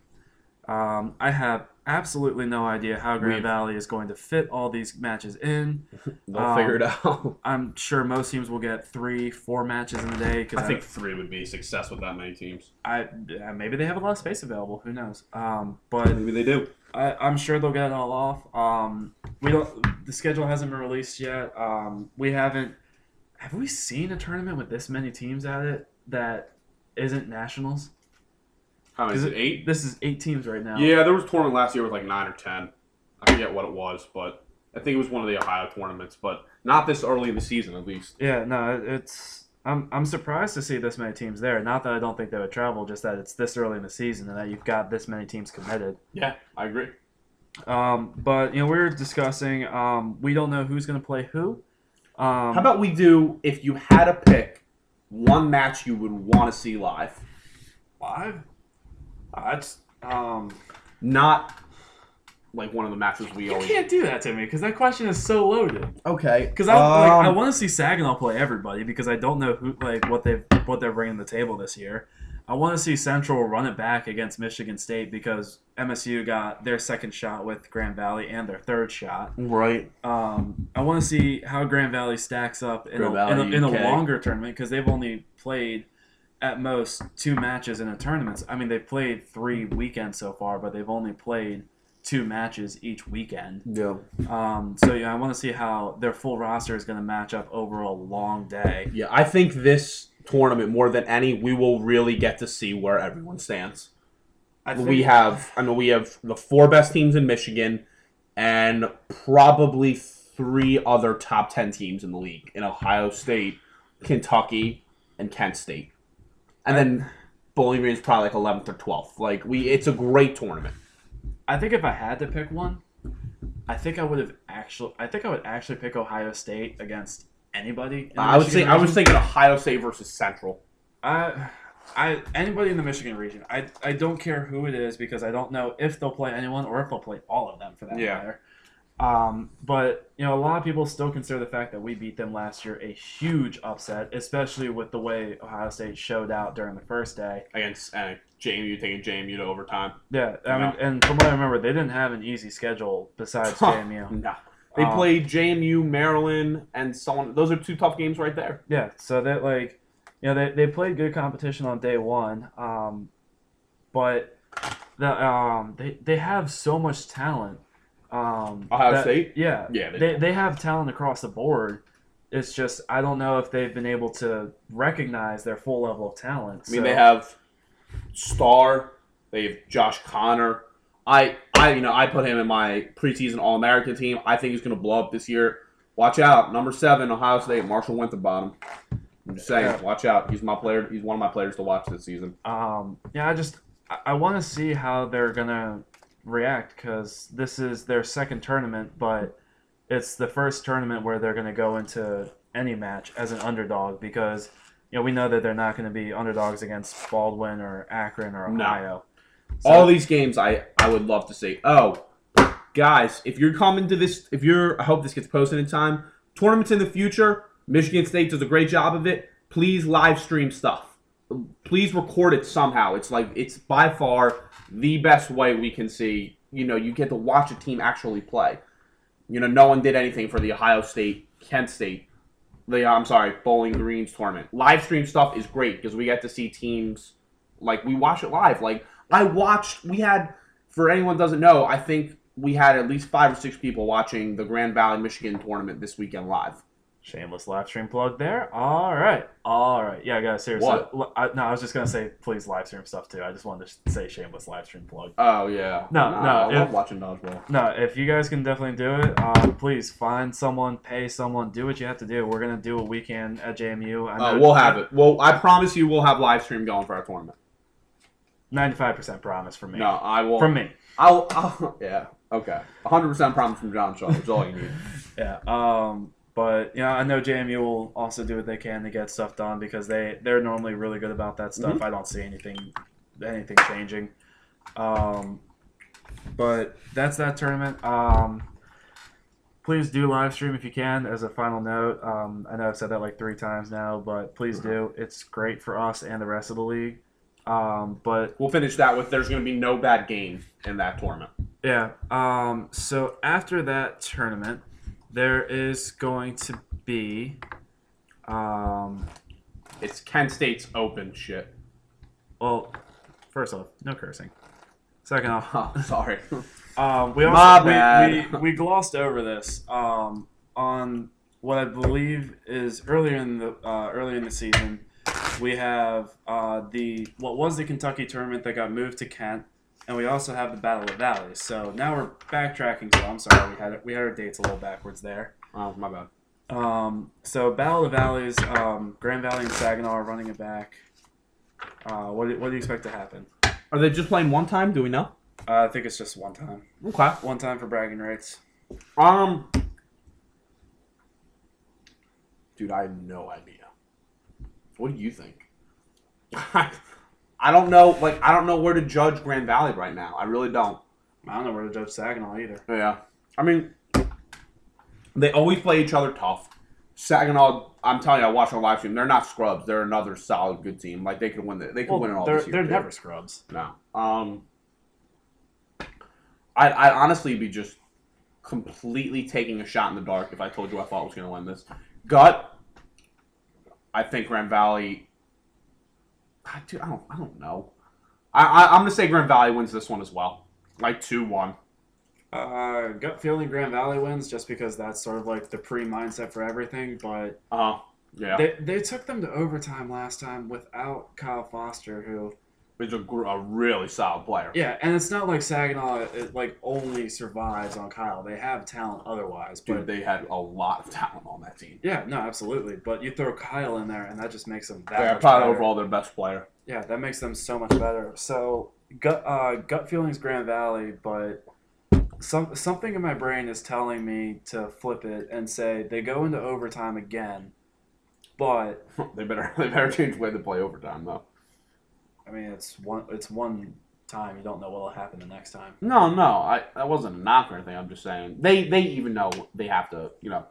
Um, I have absolutely no idea how Grand We've- Valley is going to fit all these matches in. <laughs> They'll Um, figure it out. <laughs> I'm sure most teams will get three, four matches in a day. Cause I think three would be success with that many teams. I, yeah, maybe they have a lot of space available. Who knows? Um, but Maybe they do. I, I'm sure they'll get it all off. Um, we don't. The schedule hasn't been released yet. Um, we haven't. Have we seen a tournament with this many teams at it that isn't nationals? How many? Is it eight? This is eight teams right now. Yeah, there was a tournament last year with like nine or ten. I forget what it was, but I think it was one of the Ohio tournaments, but not this early in the season at least. Yeah, no, it's. I'm, I'm surprised to see this many teams there. Not that I don't think they would travel, just that it's this early in the season and that you've got this many teams committed. Yeah, I agree. Um, but you know, we were discussing. Um, we don't know who's going to play who. Um, How about we do if you had a pick one match you would want to see live? live? It's um. Not like one of the matches we You always. can't do that to me because that question is so loaded. Okay. Because I like, I um, want to see Saginaw play everybody because I don't know who like what they what they're bringing to the table this year. I want to see Central run it back against Michigan State because MSU got their second shot with Grand Valley and their third shot. Right. Um, I want to see how Grand Valley stacks up in, a, Grand in, a, in a longer tournament because they've only played at most two matches in a tournament. I mean, they've played three weekends so far, but they've only played two matches each weekend. Yeah. Um, so yeah, I want to see how their full roster is going to match up over a long day. Yeah, I think this tournament more than any, we will really get to see where everyone stands. I we have, I mean, we have the four best teams in Michigan, and probably three other top ten teams in the league in Ohio State, Kentucky, and Kent State, and then Bowling Green is probably like eleventh or twelfth. Like we, it's a great tournament. I think if I had to pick one, I think I would have actually. I think I would actually pick Ohio State against anybody. I would say I was thinking Ohio State versus Central. I, I anybody in the Michigan region. I I don't care who it is because I don't know if they'll play anyone or if they'll play all of them for that Yeah. matter. Um, but you know, a lot of people still consider the fact that we beat them last year a huge upset, especially with the way Ohio State showed out during the first day. against uh, JMU taking JMU to overtime. Yeah, I mean, and from what I remember, they didn't have an easy schedule besides JMU. <laughs> No. They Um, played JMU, Maryland, and someone. Those are two tough games right there. Yeah, so that like, you know, they, they played good competition on day one, um, but the um they they have so much talent. Um, Ohio that- State? yeah, Yeah, they they they have talent across the board. It's just I don't know if they've been able to recognize their full level of talent. I mean, so- they have Star. They have Josh Connor. I, I, you know, I put him in my preseason All American team. I think he's going to blow up this year. Watch out, number seven, Ohio State, Marshall Winterbottom. I'm just saying, Yeah. watch out. He's my player. He's one of my players to watch this season. Um, yeah, I just I, I want to see how they're gonna react because this is their second tournament, but it's the first tournament where they're gonna go into any match as an underdog because you know we know that they're not going to be underdogs against Baldwin or Akron or No. Ohio. So- All these games, I, I would love to see. Oh, guys, if you're coming to this, if you're, I hope this gets posted in time. Tournaments in the future, Michigan State does a great job of it. Please live stream stuff. Please record it somehow. It's like it's by far the best way we can see. You know, you get to watch a team actually play. You know, no one did anything for the Ohio State, Kent State, the I'm sorry, Bowling Greens tournament. Live stream stuff is great because we get to see teams like we watch it live. Like I watched, we had for anyone doesn't know, I think we had at least five or six people watching the Grand Valley Michigan tournament this weekend live. Shameless live stream plug there. All right, all right. Yeah, guys, seriously. What? I, no, I was just gonna say please live stream stuff too. I just wanted to say shameless live stream plug. Oh yeah, No, Nah, no, I love if- watching dodgeball. No, if you guys can definitely do it, um, please find someone, pay someone, do what you have to do. We're gonna do what we can at JMU. I Uh, we'll have it. Well, I promise you, we'll have live stream going for our tournament. Ninety-five percent promise from me. No, I will. From me. I'll, I'll. <laughs> Yeah. Okay. 100 percent promise from John Shaw. That's all you need. <laughs> Yeah. Um. But you know, I know JMU will also do what they can to get stuff done because they they're normally really good about that stuff. I don't see anything anything changing. Um. But that's that tournament. Um. Please do live stream if you can. As a final note, um, I know I've said that like three times now, but please do. It's great for us and the rest of the league. Um, but We'll finish that with there's going to be no bad game in that tournament. Yeah. Um, so after that tournament, there is going to be, um, It's Kent State's open shit. well, first off, no cursing. Second off, Oh, <laughs> sorry. <laughs> um, we My also we, bad. we, we glossed over this um, on what I believe is earlier in the uh, earlier in the season. We have uh, the what was the Kentucky tournament that got moved to Kent, and we also have the Battle of Valleys. So now we're backtracking. So I'm sorry, we had we had our dates a little backwards there. oh, my bad. Um, so Battle of the Valleys, um, Grand Valley and Saginaw are running it back. Uh, what, do, what do you expect to happen? Are they just playing one time? Do we know? Uh, I think it's just one time. Okay. One time for bragging rights. Um, dude, I have no idea. What do you think? <laughs> I don't know. Like, I don't know where to judge Grand Valley right now. I really don't. I don't know where to judge Saginaw either. Yeah. I mean, they always play each other tough. Saginaw, I'm telling you, I watched on live stream. They're not scrubs. They're another solid, good team. Like they could win. The, they could win it all they're, this year. they're never scrubs. No. Um. I'd, I'd honestly be just completely taking a shot in the dark if I told you I thought I was going to win this. Gut. I think Grand Valley. I, dude, I don't. I don't know. I, I I'm going to say Grand Valley wins this one as well, like two one. Uh, gut feeling Grand Valley wins just because that's sort of like the pre mindset for everything. But Uh. Yeah. they, they took them to overtime last time without Kyle Foster, who He's a, a really solid player. yeah, and it's not like Saginaw it, like only survives on Kyle. They have talent otherwise, but Dude, they had a lot of talent on that team. yeah, no, absolutely. But you throw Kyle in there, and that just makes them that They're probably better. overall their best player. Yeah, that makes them so much better. So gut uh, gut feelings Grand Valley, but some something in my brain is telling me to flip it and say they go into overtime again. But <laughs> they better <laughs> they better change the way they play overtime though. I mean, it's one it's one time. You don't know what'll happen the next time. No, no, I that wasn't a knock or anything. I'm just saying they they even know they have to you know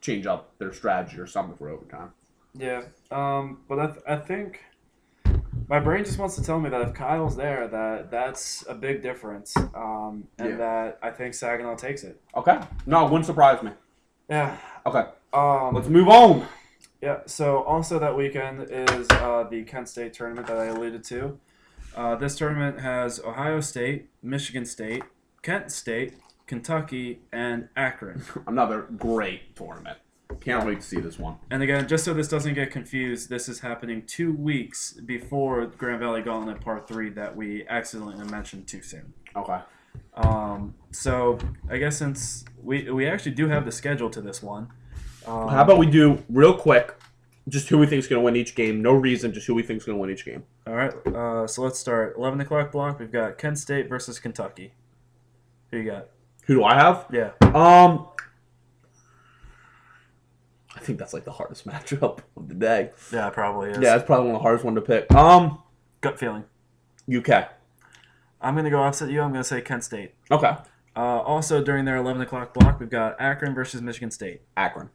change up their strategy or something for overtime. Yeah. Um. But I, th- I think my brain just wants to tell me that if Kyle's there, that that's a big difference. Um. And Yeah. that I think Saginaw takes it. Okay, no, it wouldn't surprise me. Yeah. Okay, Um. let's move on. Yeah, so also that weekend is uh, the Kent State tournament that I alluded to. Uh, this tournament has Ohio State, Michigan State, Kent State, Kentucky, and Akron. <laughs> Another great tournament. Can't wait to see this one. And again, just so this doesn't get confused, this is happening two weeks before Grand Valley Gauntlet Part 3 that we accidentally mentioned too soon. Okay. Um, so I guess since we, we actually do have the schedule to this one. Um, How about we do real quick, just who we think is going to win each game? No reason, just who we think is going to win each game. All right, uh, so let's start. 11 o'clock block, we've got Kent State versus Kentucky. Who you got? Who do I have? Yeah. Um, I think that's like the hardest <laughs> matchup of the day. Yeah, it probably is. Yeah, it's probably one of the hardest one to pick. Um, Gut feeling. UK. I'm going to go opposite you. I'm going to say Kent State. Okay. Uh, also, during their 11 o'clock block, we've got Akron versus Michigan State. Akron.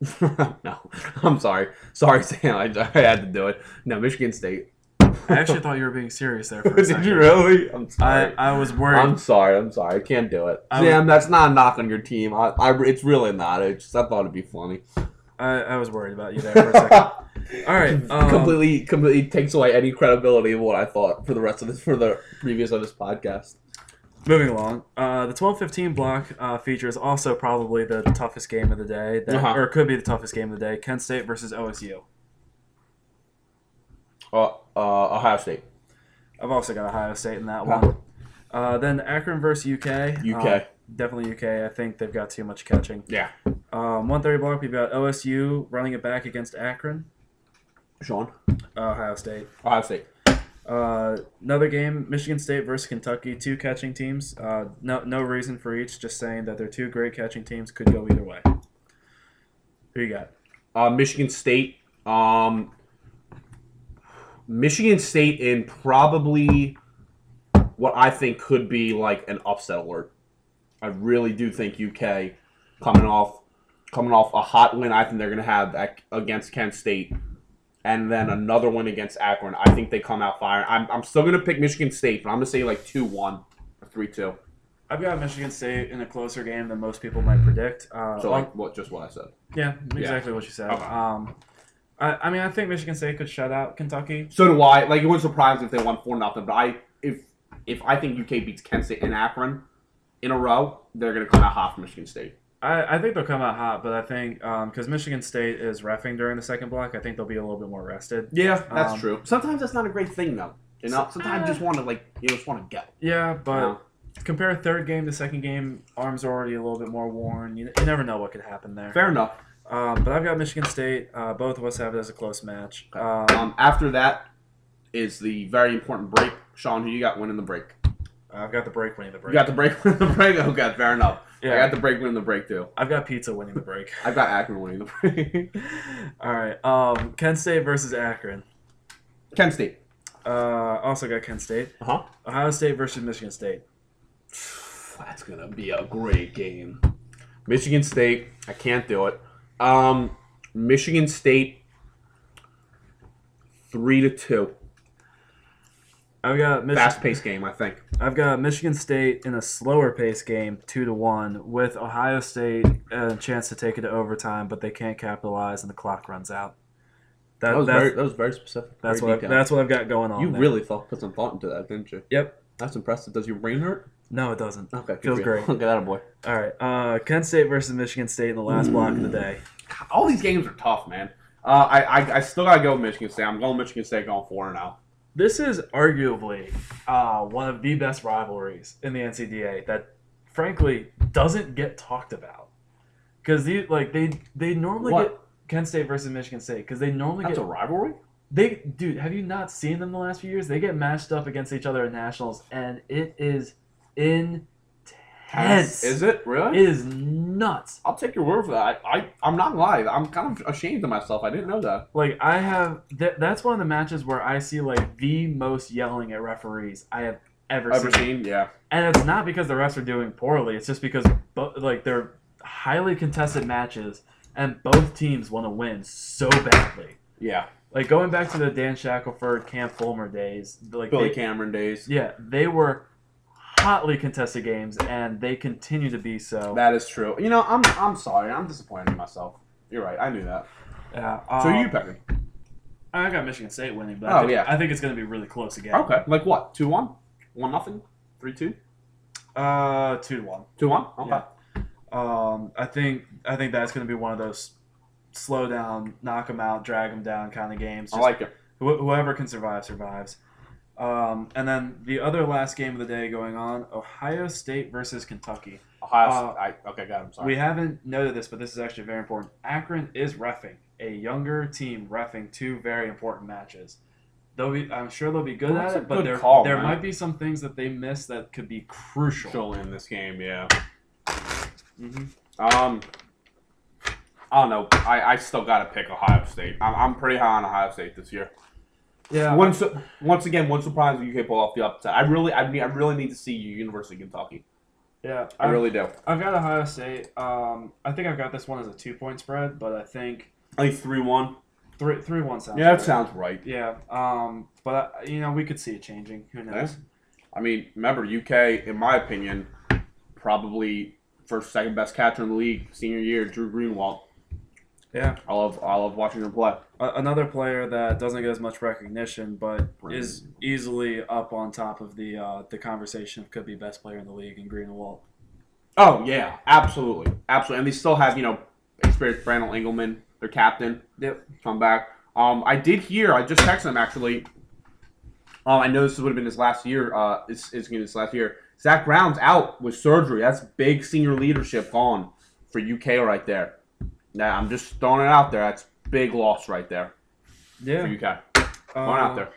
<laughs> no, I'm sorry. Sorry, Sam. I, I had to do it. No, Michigan State. I actually thought you were being serious there for a <laughs> Did second. you really? I'm sorry. I was worried. I'm sorry. I'm sorry. I can't do it. I was- Sam, that's not a knock on your team. I, I, it's really not. It's just I thought it'd be funny. I, I was worried about you there for a second. <laughs> All right. Um, completely, completely takes away any credibility of what I thought for the rest of this, for the previous of this podcast. Moving along, uh, the twelve fifteen block uh, features also probably the toughest game of the day, that, Uh-huh. or could be the toughest game of the day. Kent State versus OSU. Uh, uh, Ohio State. I've also got Ohio State in that Huh. one. Uh, then Akron versus UK. UK. Uh, definitely UK. I think they've got too much catching. Yeah. Um, one thirty block. We've got OSU running it back against Akron. Sean. Ohio State. Ohio State. Uh, another game, Michigan State versus Kentucky, two catching teams. Uh, no, no reason for each, just saying that they're two great catching teams. Could go either way. Who you got? Uh, Michigan State. Um, Michigan State in probably what I think could be like an upset alert. I really do think UK coming off coming off a hot win. I think they're going to have against Kent State, and then another win against Akron. I think they come out firing. I'm, I'm still going to pick Michigan State, but I'm going to say like two one or three two. I've got Michigan State in a closer game than most people might predict. Uh, So like what just what I said. yeah, exactly what you said. Okay. Um, I, I mean, I think Michigan State could shut out Kentucky. So do I. Like it wouldn't surprise me if they won four nothing. But I if if I think UK beats Kent State and Akron in a row, they're gonna come out hot for Michigan State. I, I think they'll come out hot, but I think because Michigan State is refing during the second block, I think they'll be a little bit more rested. Yeah, that's Um, true. Sometimes that's not a great thing though. You know, sometimes you just want to like you just want to go. Yeah, but you know? compare third game to second game, arms are already a little bit more worn. You, you never know what could happen there. Fair enough. Um, but I've got Michigan State. Uh, both of us have it as a close match. Um, Um, after that is the very important break. Sean, who you got winning the break? I've got the break winning the break. You got the break <laughs> winning the break. Okay, fair enough. Yeah. I got the break winning the break too. I've got pizza winning the break. <laughs> I've got Akron winning the break. <laughs> All right. Um, Kent State versus Akron. Kent State. Uh, also got Kent State. Uh huh. Ohio State versus Michigan State. <sighs> That's gonna be a great game. Michigan State. I can't do it. Um, Michigan State. Three to two. I've got Mich- Fast paced game, I think. I've got Michigan State in a slower paced game, two to one, with Ohio State a chance to take it to overtime, but they can't capitalize and the clock runs out. That, That was that's very, that was very specific. that's very what detailed. that's what I've got going on. you there. really thought put some thought into that, didn't you? Yep. That's impressive. Does your brain hurt? No, it doesn't. Okay, good Feels for you. great. <laughs> Get that, boy. All right. Uh, Kent State versus Michigan State in the last block of the day. All these games are tough, man. Uh, I, I I still gotta go with Michigan State. I'm going Michigan State, going four now. This is arguably uh, one of the best rivalries in the NCDA that, frankly, doesn't get talked about. Because like they they normally What? get Kent State versus Michigan State because they normally That's get a rivalry. They, dude, have you not seen them the last few years? They get matched up against each other at nationals, and it is intense. Is it really? It is nuts. I'll take your word for that. I, I I'm not lying. I'm kind of ashamed of myself. I didn't know that. Like I have, th- that's one of the matches where I see like the most yelling at referees I have ever, Ever seen. seen? Yeah. And it's not because the refs are doing poorly. It's just because like they're highly contested matches, and both teams want to win so badly. Yeah. Like going back to the Dan Shackelford, Cam Fulmer days, like Billy they- Cameron days. Yeah, they were hotly contested games, and they continue to be so. That is true. You know, I'm I'm sorry. I'm disappointed in myself. You're right. I knew that. yeah. So um, you picking? I got Michigan State winning, but Oh, I think, yeah. I think it's going to be really close again. Okay. Like what? Two one? One nothing? Three two? Uh, two to one. Two one? Okay. Yeah. Um, I think I think that's going to be one of those slow down, knock them out, drag them down kind of games. I like it. wh- whoever can survive survives. Um, and then the other last game of the day going on: Ohio State versus Kentucky. Ohio. Uh, I, okay, got it. I'm sorry. We haven't noted this, but this is actually very important. Akron is refing a younger team refing two very important matches. They'll be, I'm sure they'll be good Well, at it, but there call, there man. might be some things that they miss that could be crucial. Still in this game, yeah. hmm Um, I don't know. I, I still got to pick Ohio State. I'm, I'm pretty high on Ohio State this year. Yeah, Once once again, one surprise the UK pull off the upset. I really I mean I really need to see you University of Kentucky. yeah. I really do. I've got Ohio State. Um, I think I've got this one as a two point spread, but I think I think three one. three three one sounds. Yeah, that right. sounds right. Yeah. Um, but uh, you know we could see it changing. Who knows? I mean, remember UK, in my opinion, probably first second best catcher in the league senior year, Drew Greenwald. Yeah. I love I love watching him play. Another player that doesn't get as much recognition, but Brandon. is easily up on top of the uh, the conversation of could be best player in the league in Greenwald. Oh yeah, absolutely, absolutely, and they still have you know experienced Brandon Engelman, their captain. Yep. come back. Um, I did hear. I just texted him actually. Um, I know this would have been his last year. Uh, it's it's gonna be his last year. Zach Brown's out with surgery. That's big senior leadership gone for UK right there. Now I'm just throwing it out there. That's big loss right there for Yeah. UK. Going out there.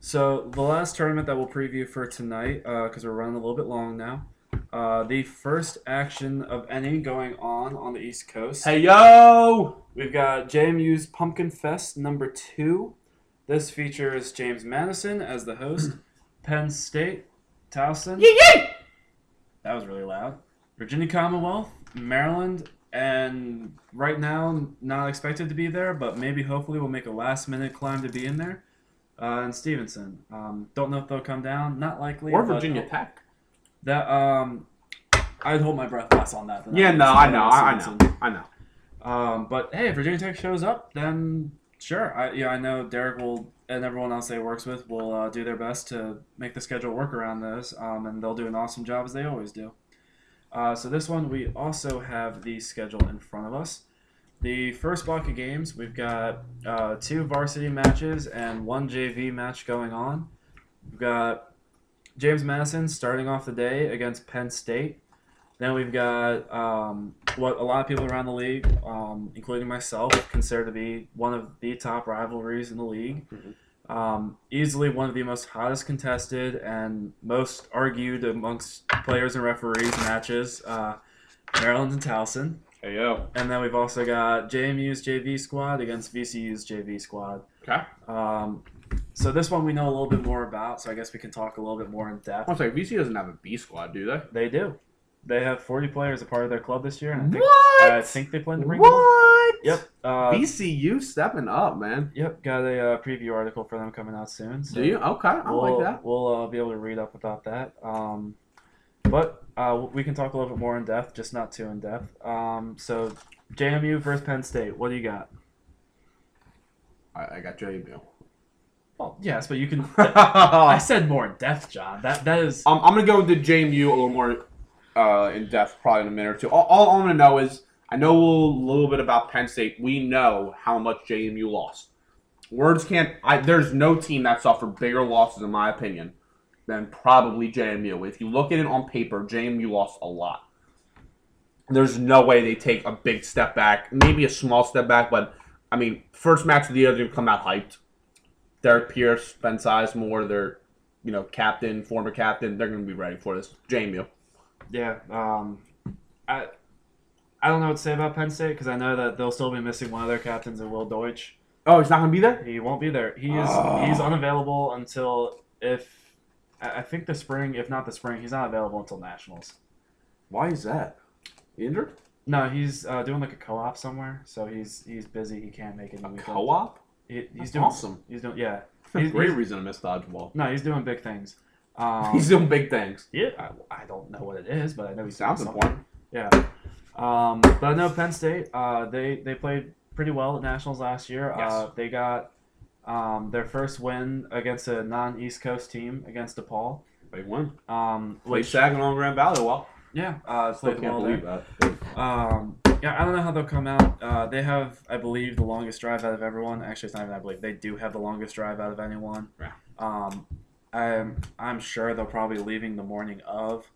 So the last tournament that we'll preview for tonight, because we're running a little bit long now. Uh, the first action of any going on on the East Coast. Hey yo! We've got JMU's Pumpkin Fest number two. This features James Madison as the host, <clears throat> Penn State, Towson. That was really loud. Virginia Commonwealth, Maryland, and right now not expected to be there, but maybe hopefully we'll make a last minute climb to be in there. Uh, and Stevenson. Um, don't know if they'll come down. Not likely. Or Virginia Tech. That um, I'd hold my breath less on that. Than Yeah, would no, I know, I, I know, I know. Um, but hey, if Virginia Tech shows up, then sure. I yeah, I know Derek will and everyone else they works with will uh, do their best to make the schedule work around those, um, and they'll do an awesome job as they always do. Uh, so this one we also have the schedule in front of us. The first block of games, we've got uh, two varsity matches and one JV match going on. We've got James Madison starting off the day against Penn State. Then we've got um, what a lot of people around the league, um, including myself, consider to be one of the top rivalries in the league. Mhm. Um, easily one of the most hottest contested and most argued amongst players and referees matches. Uh, Maryland and Towson. Hey yo. And then we've also got JMU's JV squad against VCU's JV squad. Okay. Um, so this one we know a little bit more about, so I guess we can talk a little bit more in depth. I'm sorry, VC doesn't have a B squad, do they? They do. They have 40 players a part of their club this year, and I think, What? I think they plan to bring more. what? Yep. Uh, VCU stepping up, man. Yep. Got a uh, preview article for them coming out soon. So Do you? Okay, I we'll, like that. We'll uh, be able to read up about that. Um, but uh, we can talk a little bit more in depth, just not too in depth. Um, so JMU versus Penn State. What do you got? I, I got JMU. Well, yes, but you can. <laughs> I said more in depth, John. That that is. I'm gonna go into JMU a little more uh, in depth, probably in a minute or two. All, all I'm gonna know is I know a little bit about Penn State. We know how much JMU lost. Words can't. I, there's no team that suffered bigger losses, in my opinion, than probably JMU. If you look at it on paper, JMU lost a lot. There's no way they take a big step back, maybe a small step back, but I mean, first match of the year, they're come out hyped. Derek Pierce, Ben Sizemore, their you know captain, former captain, they're gonna be ready for this. JMU. Yeah. Um, I I don't know what to say about Penn State because I know that they'll still be missing one of their captains in Will Deutsch. Oh, he's not gonna be there. He won't be there. He is Oh. he's unavailable until if I think the spring. If not the spring, he's not available until nationals. Why is that? Injured? No, he's uh, doing like a co-op somewhere, so he's he's busy. He can't make it. A co-op? He, he's That's doing awesome. He's doing yeah. <laughs> He's, Great he's- reason to miss dodgeball. no, he's doing big things. Um, He's doing big things. yeah, I, I don't know what it is, but I know He sounds important. Yeah. Um, but I know Penn State, uh, they, they played pretty well at Nationals last year. Yes. Uh, they got um, their first win against a non East Coast team against DePaul. They won. Um, Played Saginaw Grand Valley well. yeah, uh, Still played can't well believe there. that. Um, yeah, I don't know how they'll come out. Uh, they have, I believe, the longest drive out of everyone. Actually, it's not even I believe. They do have the longest drive out of anyone. Yeah. Um, I'm, I'm sure they'll probably be leaving the morning of,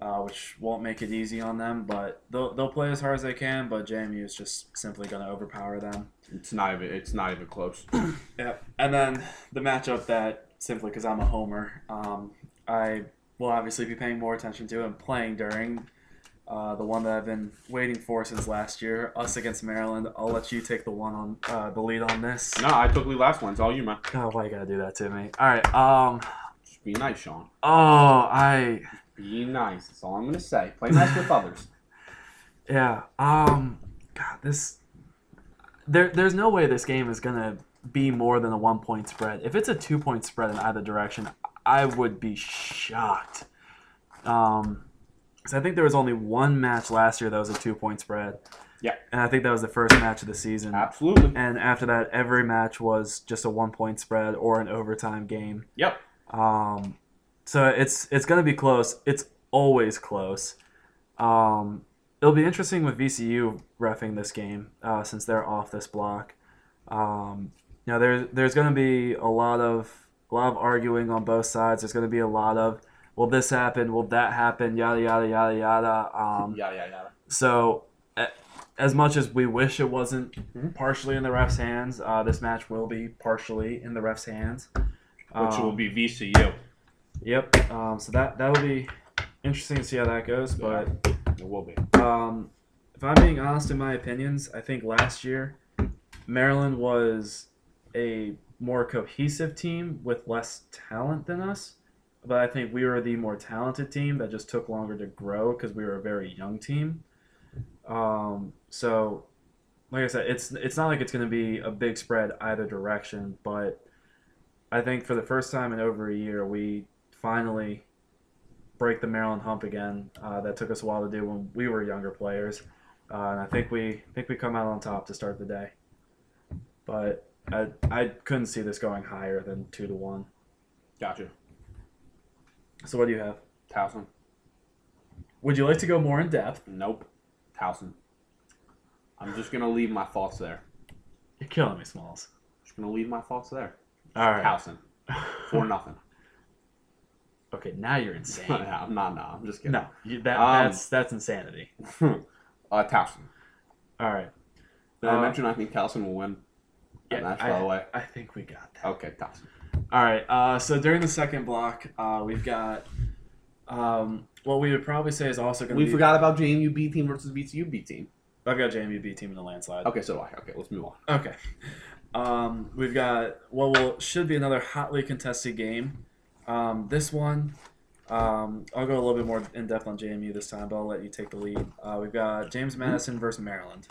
uh, which won't make it easy on them. But they'll, they'll play as hard as they can. But JMU is just simply going to overpower them. It's not even. It's not even close. <clears throat> Yeah. And then the matchup that simply because I'm a homer, um, I will obviously be paying more attention to and playing during. Uh, the one that I've been waiting for since last year, us against Maryland. I'll let you take the one on uh, the lead on this. no, I took lead last one. It's all you, man. Oh, why you gotta do that to me? All right. Um. Just be nice, Sean. Oh, I. Be nice. That's all I'm gonna say. Play nice with others. <laughs> Yeah. Um. God, this. There, there's no way this game is gonna be more than a one point spread. If it's a two point spread in either direction, I would be shocked. Um, because I think there was only one match last year that was a two point spread. Yeah. And I think that was the first match of the season. Absolutely. And after that, every match was just a one point spread or an overtime game. Yep. Um, so it's it's gonna be close. It's always close. Um, it'll be interesting with VCU refing this game uh, since they're off this block. Um, you know, there's there's gonna be a lot of a lot of arguing on both sides. There's gonna be a lot of will this happen? Will that happen? Yada yada yada yada. Um, yeah, yeah, yeah. so, as much as we wish it wasn't Mhm. partially in the ref's hands, uh, this match will be partially in the ref's hands. Which Um, will be VCU. Yep. Um, so that that'll be interesting to see how that goes. But It will be. um, if I'm being honest in my opinions, I think last year Maryland was a more cohesive team with less talent than us. But I think we were the more talented team that just took longer to grow because we were a very young team. Um, so, like I said, it's it's not like it's going to be a big spread either direction. But I think for the first time in over a year, we finally break the Maryland hump again. Uh, that took us a while to do when we were younger players, uh, and I think we think we come out on top to start the day. But I I couldn't see this going higher than two to one. Gotcha. So what do you have? Towson. Would you like to go more in depth? Nope. Towson. I'm just gonna leave my thoughts there. You're killing me, Smalls. Just gonna leave my thoughts there. All right. Towson. For <laughs> nothing. Okay, now you're insane. <laughs> yeah, I'm not. No, I'm just kidding. no, you, that Um, that's that's insanity. <laughs> uh, Towson. All right. Did I Uh, mention I think Towson will win? Yeah, match, by the way. I think we got that. Okay, Towson. All right. Uh, so during the second block, uh, we've got um, what we would probably say is also going to be. We be. forgot about JMU B team versus VCU B team. I've got JMU B team in the landslide. Okay, so do I. Okay, let's move on. Okay. Um, we've got what will should be another hotly contested game. Um, this one, um, I'll go a little bit more in depth on JMU this time, but I'll let you take the lead. Uh, we've got James Madison versus Maryland.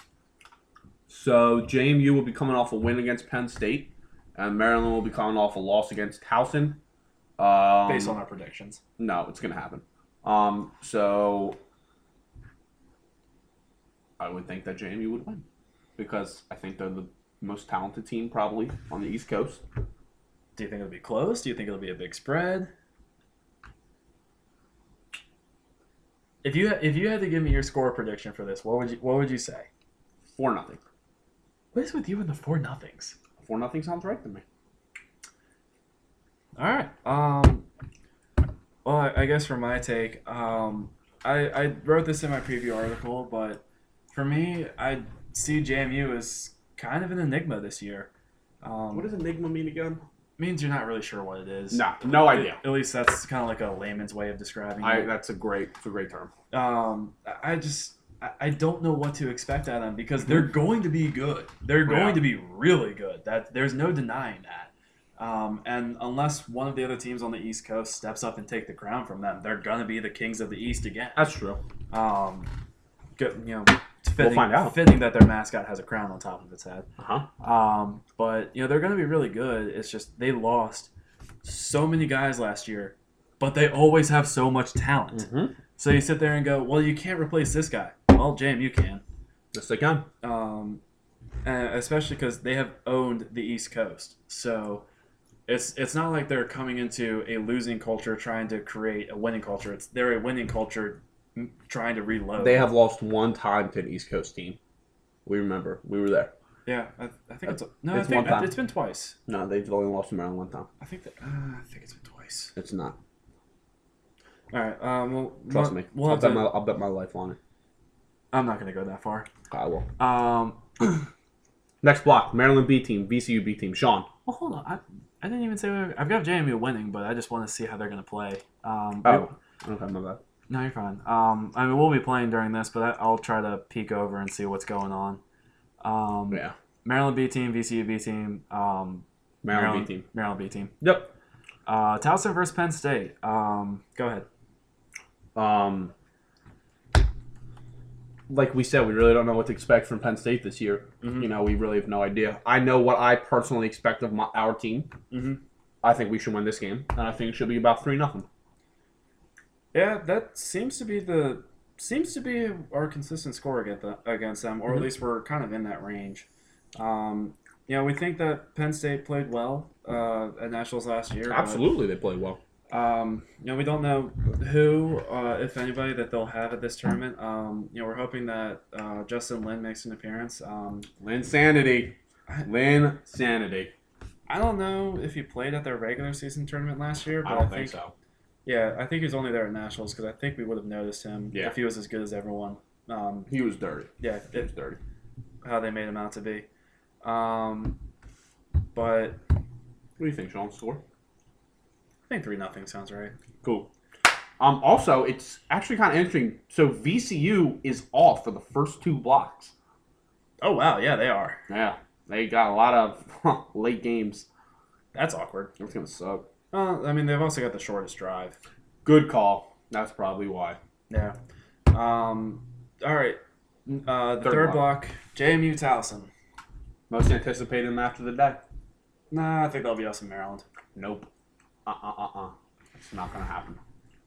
So JMU will be coming off a win against Penn State, and Maryland will be coming off a loss against Towson. Um, Based on our predictions. No, it's gonna happen. Um, so I would think that JMU would win because I think they're the most talented team probably on the East Coast. Do you think it'll be close? Do you think it'll be a big spread? If you if you had to give me your score prediction for this, what would you what would you say? Four nothing. What is with you and the four nothings? Four nothing sounds right to me. All right. Um. Well, I, I guess for my take, um, I I wrote this in my preview article, but for me, I see JMU as kind of an enigma this year. Um, What does enigma mean again? means you're not really sure what it is. No, no idea. At least that's kind of like a layman's way of describing I it. that's a great, it's a great term. um, I just I- don't know what to expect out of them because they're going to be good. They're going Yeah. to be really good. That there's no denying that. Um, and unless one of the other teams on the East Coast steps up and take the crown from them, they're gonna be the kings of the East again. That's true. Um, good, you know, fitting, find out. Fitting that their mascot has a crown on top of its head. Uh huh. Um, but you know they're going to be really good. It's just they lost so many guys last year, but they always have so much talent. Mm-hmm. So you sit there and go, well, you can't replace this guy. Well, Jam, you can. Yes, they can. Um, especially because they have owned the East Coast, so it's it's not like they're coming into a losing culture trying to create a winning culture. It's they're a winning culture trying to reload. They have lost one time to an East Coast team. We remember. We were there. yeah. I, I think it's no. It's I think it's been twice. No, they've only lost to Maryland one time. I think that uh, I think it's been twice. It's not. All right. Um. Well, Trust we'll- me. We'll I'll bet to, my I'll bet my life on it. I'm not going to go that far. I will. Um. <clears throat> Next block, Maryland B team, VCU B team. Sean. Well, hold on. I, I didn't even say we- I've got JMU winning, but I just want to see how they're going to play. Um. we- Oh, okay, my bad. No, you're fine. Um. I mean, we'll be playing during this, but I, I'll try to peek over and see what's going on. Um. Yeah, Maryland B team, VCU B team. Um. Maryland, B team. Maryland B team. Yep. Uh. Towson versus Penn State. Um. Go ahead. Um, like we said, we really don't know what to expect from Penn State this year. Mhm. You know, we really have no idea. I know what I personally expect of my, our team. Mhm. I think we should win this game, and I think it should be about three nothing. Yeah, that seems to be the seems to be our consistent score against the, against them, or Mhm. at least we're kind of in that range. Um, you know, we think that Penn State played well uh, at nationals last year. Absolutely, they played well. Um, you know, we don't know who, uh, if anybody, that they'll have at this tournament. Um, you know, we're hoping that uh, Justin Lin makes an appearance. Um, Lin Sanity, Lin Sanity. I don't know if he played at their regular season tournament last year, but I don't think so. Yeah, I think he was only there at nationals because I think we would have noticed him Yeah. if he was as good as everyone. Um, He was dirty. yeah, He if, was dirty. how they made him out to be. Um, but What do you think, Sean? Score? Think three nothing sounds right. Cool. Um, also, it's actually kind of interesting. So VCU is off for the first two blocks. Oh wow, yeah, they are. Yeah, they got a lot of <laughs> late games. That's awkward. It's gonna suck. Well, I mean, they've also got the shortest drive. Good call. That's probably why. Yeah. Um. All right. Uh, the Third third, block. block, JMU Towson. Most anticipated match of the day. Nah, I think that'll be us in Maryland. Nope. Uh uh uh uh. It's not gonna happen.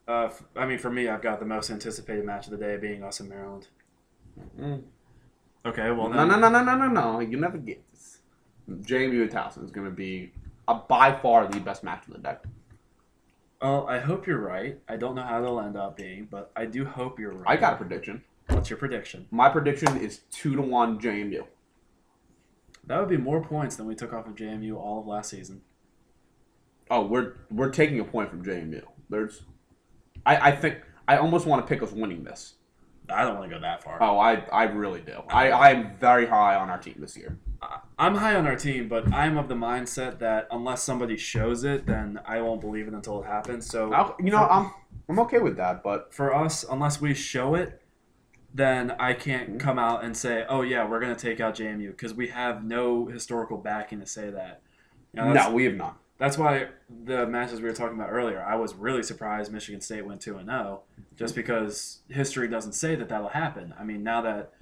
Uh, f- I mean, for me, I've got the most anticipated match of the day being us in Maryland. Mm. Okay, well no, then, no, no, no, no, no, no. You never get this. JMU and Towson is gonna be uh, by far the best match of the day. Well, I hope you're right. I don't know how it'll end up being, but I do hope you're right. I got a prediction. What's your prediction? My prediction is two to one JMU. That would be more points than we took off of JMU all of last season. Oh, we're we're taking a point from JMU. There's, I I think I almost want to pick us winning this. I don't want to go that far. Oh, I I really do. I I am very high on our team this year. I'm high on our team, but I'm of the mindset that unless somebody shows it, then I won't believe it until it happens. So I'll, you know, I'm I'm okay with that, but for us, unless we show it, then I can't mm-hmm. come out and say, "Oh yeah, we're going to take out JMU" because we have no historical backing to say that. You know, no, we have not. That's why the matches we were talking about earlier, I was really surprised Michigan State went two and zero, just because history doesn't say that that'll happen. I mean, now that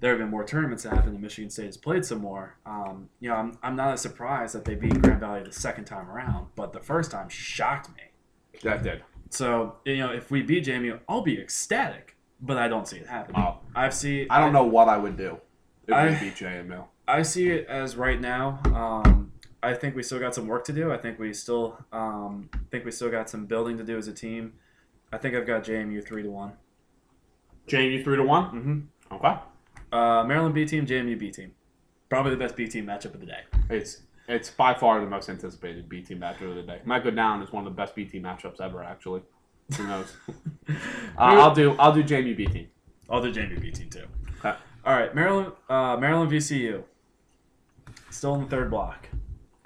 there have been more tournaments that happened and Michigan State has played some more, um, you know, I'm, I'm not as surprised that they beat Grand Valley the second time around, but the first time shocked me. That did. So you know, if we beat JMU, I'll be ecstatic, but I don't see it happening. Wow. I've seen. I don't know what I would do if I- we beat JMU. I see it as right now. Um, I think we still got some work to do. I think we still um, think we still got some building to do as a team. I think I've got JMU three to one. JMU three to one. Mm-hmm. Okay. Uh, Maryland B team, JMU B team. Probably the best B team matchup of the day. It's it's by far the most anticipated B team matchup of the day. Might go down as one of the best B team matchups ever. Actually, who knows? <laughs> uh, I'll do I'll do JMU B team. I'll do JMU B team too. Okay. All right, Maryland, uh, Maryland VCU. Still in the third block.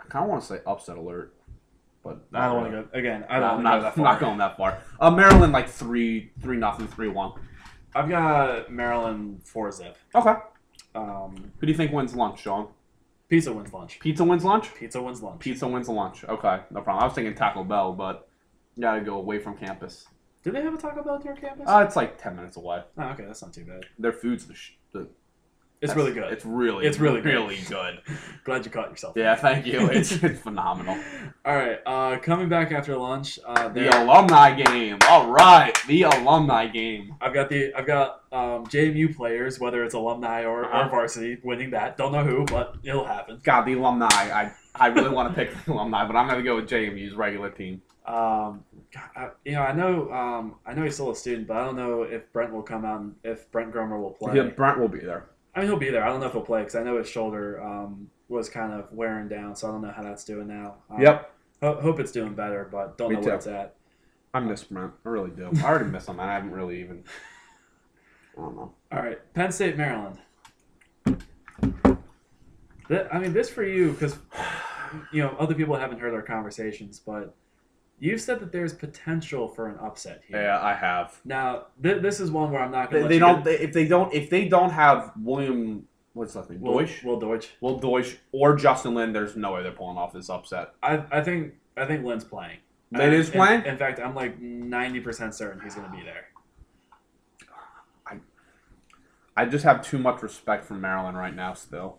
I kind of want to say upset alert, but I don't want to go again. I don't. I'm not, go I'm not going that far. Uh, Maryland like three three nothing three one. I've got Maryland four zip. Okay. Um, Who do you think wins lunch, Sean? pizza wins lunch. Pizza wins lunch. Pizza wins lunch. Pizza wins lunch. Okay, no problem. I was thinking Taco Bell, but you gotta go away from campus. Do they have a Taco Bell at your campus? Uh, it's like ten minutes away. oh, okay, that's not too bad. Their food's the. Sh- the It's really good. It's really. It's really really good. <laughs> Glad you caught yourself. Yeah, thank you. <laughs> It's, it's phenomenal. All right. Uh, coming back after lunch, uh, The alumni game. All right, the alumni game. I've got the I've got um, JMU players, whether it's alumni or, Uh-huh. or varsity, winning that. Don't know who, but it'll happen. God, the alumni. I I really want to pick the alumni, but I'm gonna go with JMU's regular team. Um, I, you know, I know um, I know he's still a student, but I don't know if Brent will come out and if Brent Gromer will play. Yeah, Brent will be there. I mean, he'll be there. I don't know if he'll play because I know his shoulder um, was kind of wearing down, so I don't know how that's doing now. Um, Yep. Ho- hope it's doing better, but don't Me know too. where it's at. I miss Brent. I really do. I already miss him. I haven't really even. I don't know. All right, Penn State, Maryland. Th- I mean, this for you because you know other people haven't heard our conversations, but you've said that there's potential for an upset here. Yeah, I have. Now, th- this is one where I'm not They, going to. they don't. They, if they don't. If they don't have William, what's last name? Will, Deutsch. Will Deutsch. Will Deutsch or Justin Lin. There's no way they're pulling off this upset. I, I think I think Lin's playing. Lin is playing? In, fact, I'm like 90% certain he's going to be there. I, I just have too much respect for Maryland right now. Still,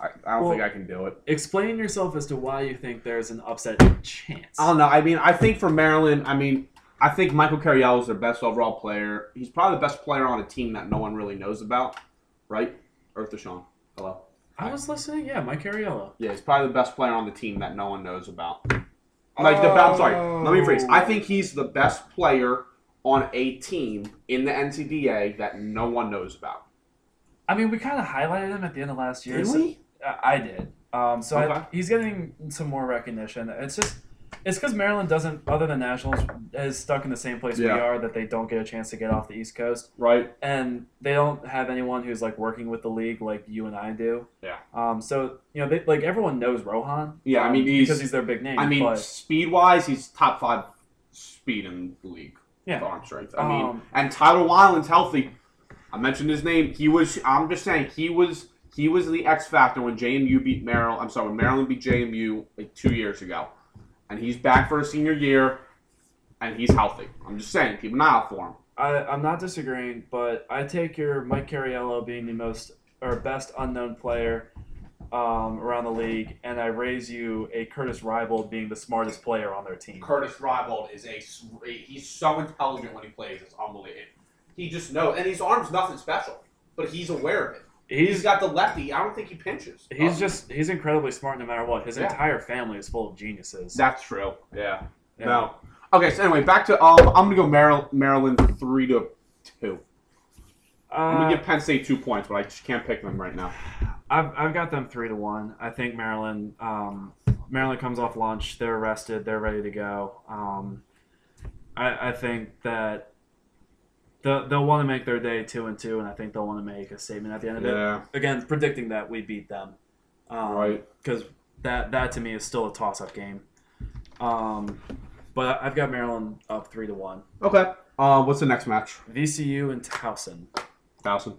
I, I don't Well- think I can do it. Explain yourself as to why you think there's an upset chance. I don't know. I mean, I think for Maryland, I mean, I think Michael Carriello is their best overall player. He's probably the best player on a team that no one really knows about, right? Earth Sean. Hello. I was listening. Yeah, Mike Cariello. Yeah, he's probably the best player on the team that no one knows about. Like the I'm sorry, let me rephrase. I think he's the best player on a team in the NCDA that no one knows about. I mean, we kind of highlighted him at the end of last year. Did so- we? I I did. Um, so Okay. I, he's getting some more recognition. It's just, it's because Maryland doesn't, other than nationals, is stuck in the same place we are that they don't get a chance to get off the East Coast, Right. and they don't have anyone who's like working with the league like you and I do. Yeah. Um. So you know, they like everyone knows Rohan. Yeah, I um, mean, he's- because he's their big name. I mean, but, speed wise, he's top five speed in the league. Yeah. arm strength. I mean, Um, and Tyler Weiland's healthy. I mentioned his name. He was. I'm just saying he was. He was the X factor when JMU beat Maryland. I'm sorry, when Maryland beat JMU like two years ago, and he's back for his senior year, and he's healthy. I'm just saying, keep an eye out for him. I, I'm not disagreeing, but I take your Mike Cariello being the most or best unknown player um, around the league, and I raise you a Curtis Ribold being the smartest player on their team. Curtis Ribold is a. He's so intelligent when he plays. It's unbelievable. He just knows, and his arm's nothing special, but he's aware of it. He's got the lefty. I don't think he pinches. he's Um, just he's incredibly smart no matter what. His Yeah. entire family is full of geniuses. That's true. Yeah. Yeah. No. Okay. So anyway, back to um, I'm gonna go Maryland, Maryland three to two. I'm Uh, gonna give Penn State two points, but I just can't pick them right now. I've, I've got them three to one. I think Maryland um, Maryland comes off lunch. They're rested. They're ready to go. Um, I, I think that they'll, they'll want to make their day two and two, and I think they'll want to make a statement at the end of it. Yeah. Again, predicting that we beat them, um, Right. Because that that to me is still a toss up game. Um, But I've got Maryland up three to one. Okay. Uh, what's the next match? VCU and Towson. Towson.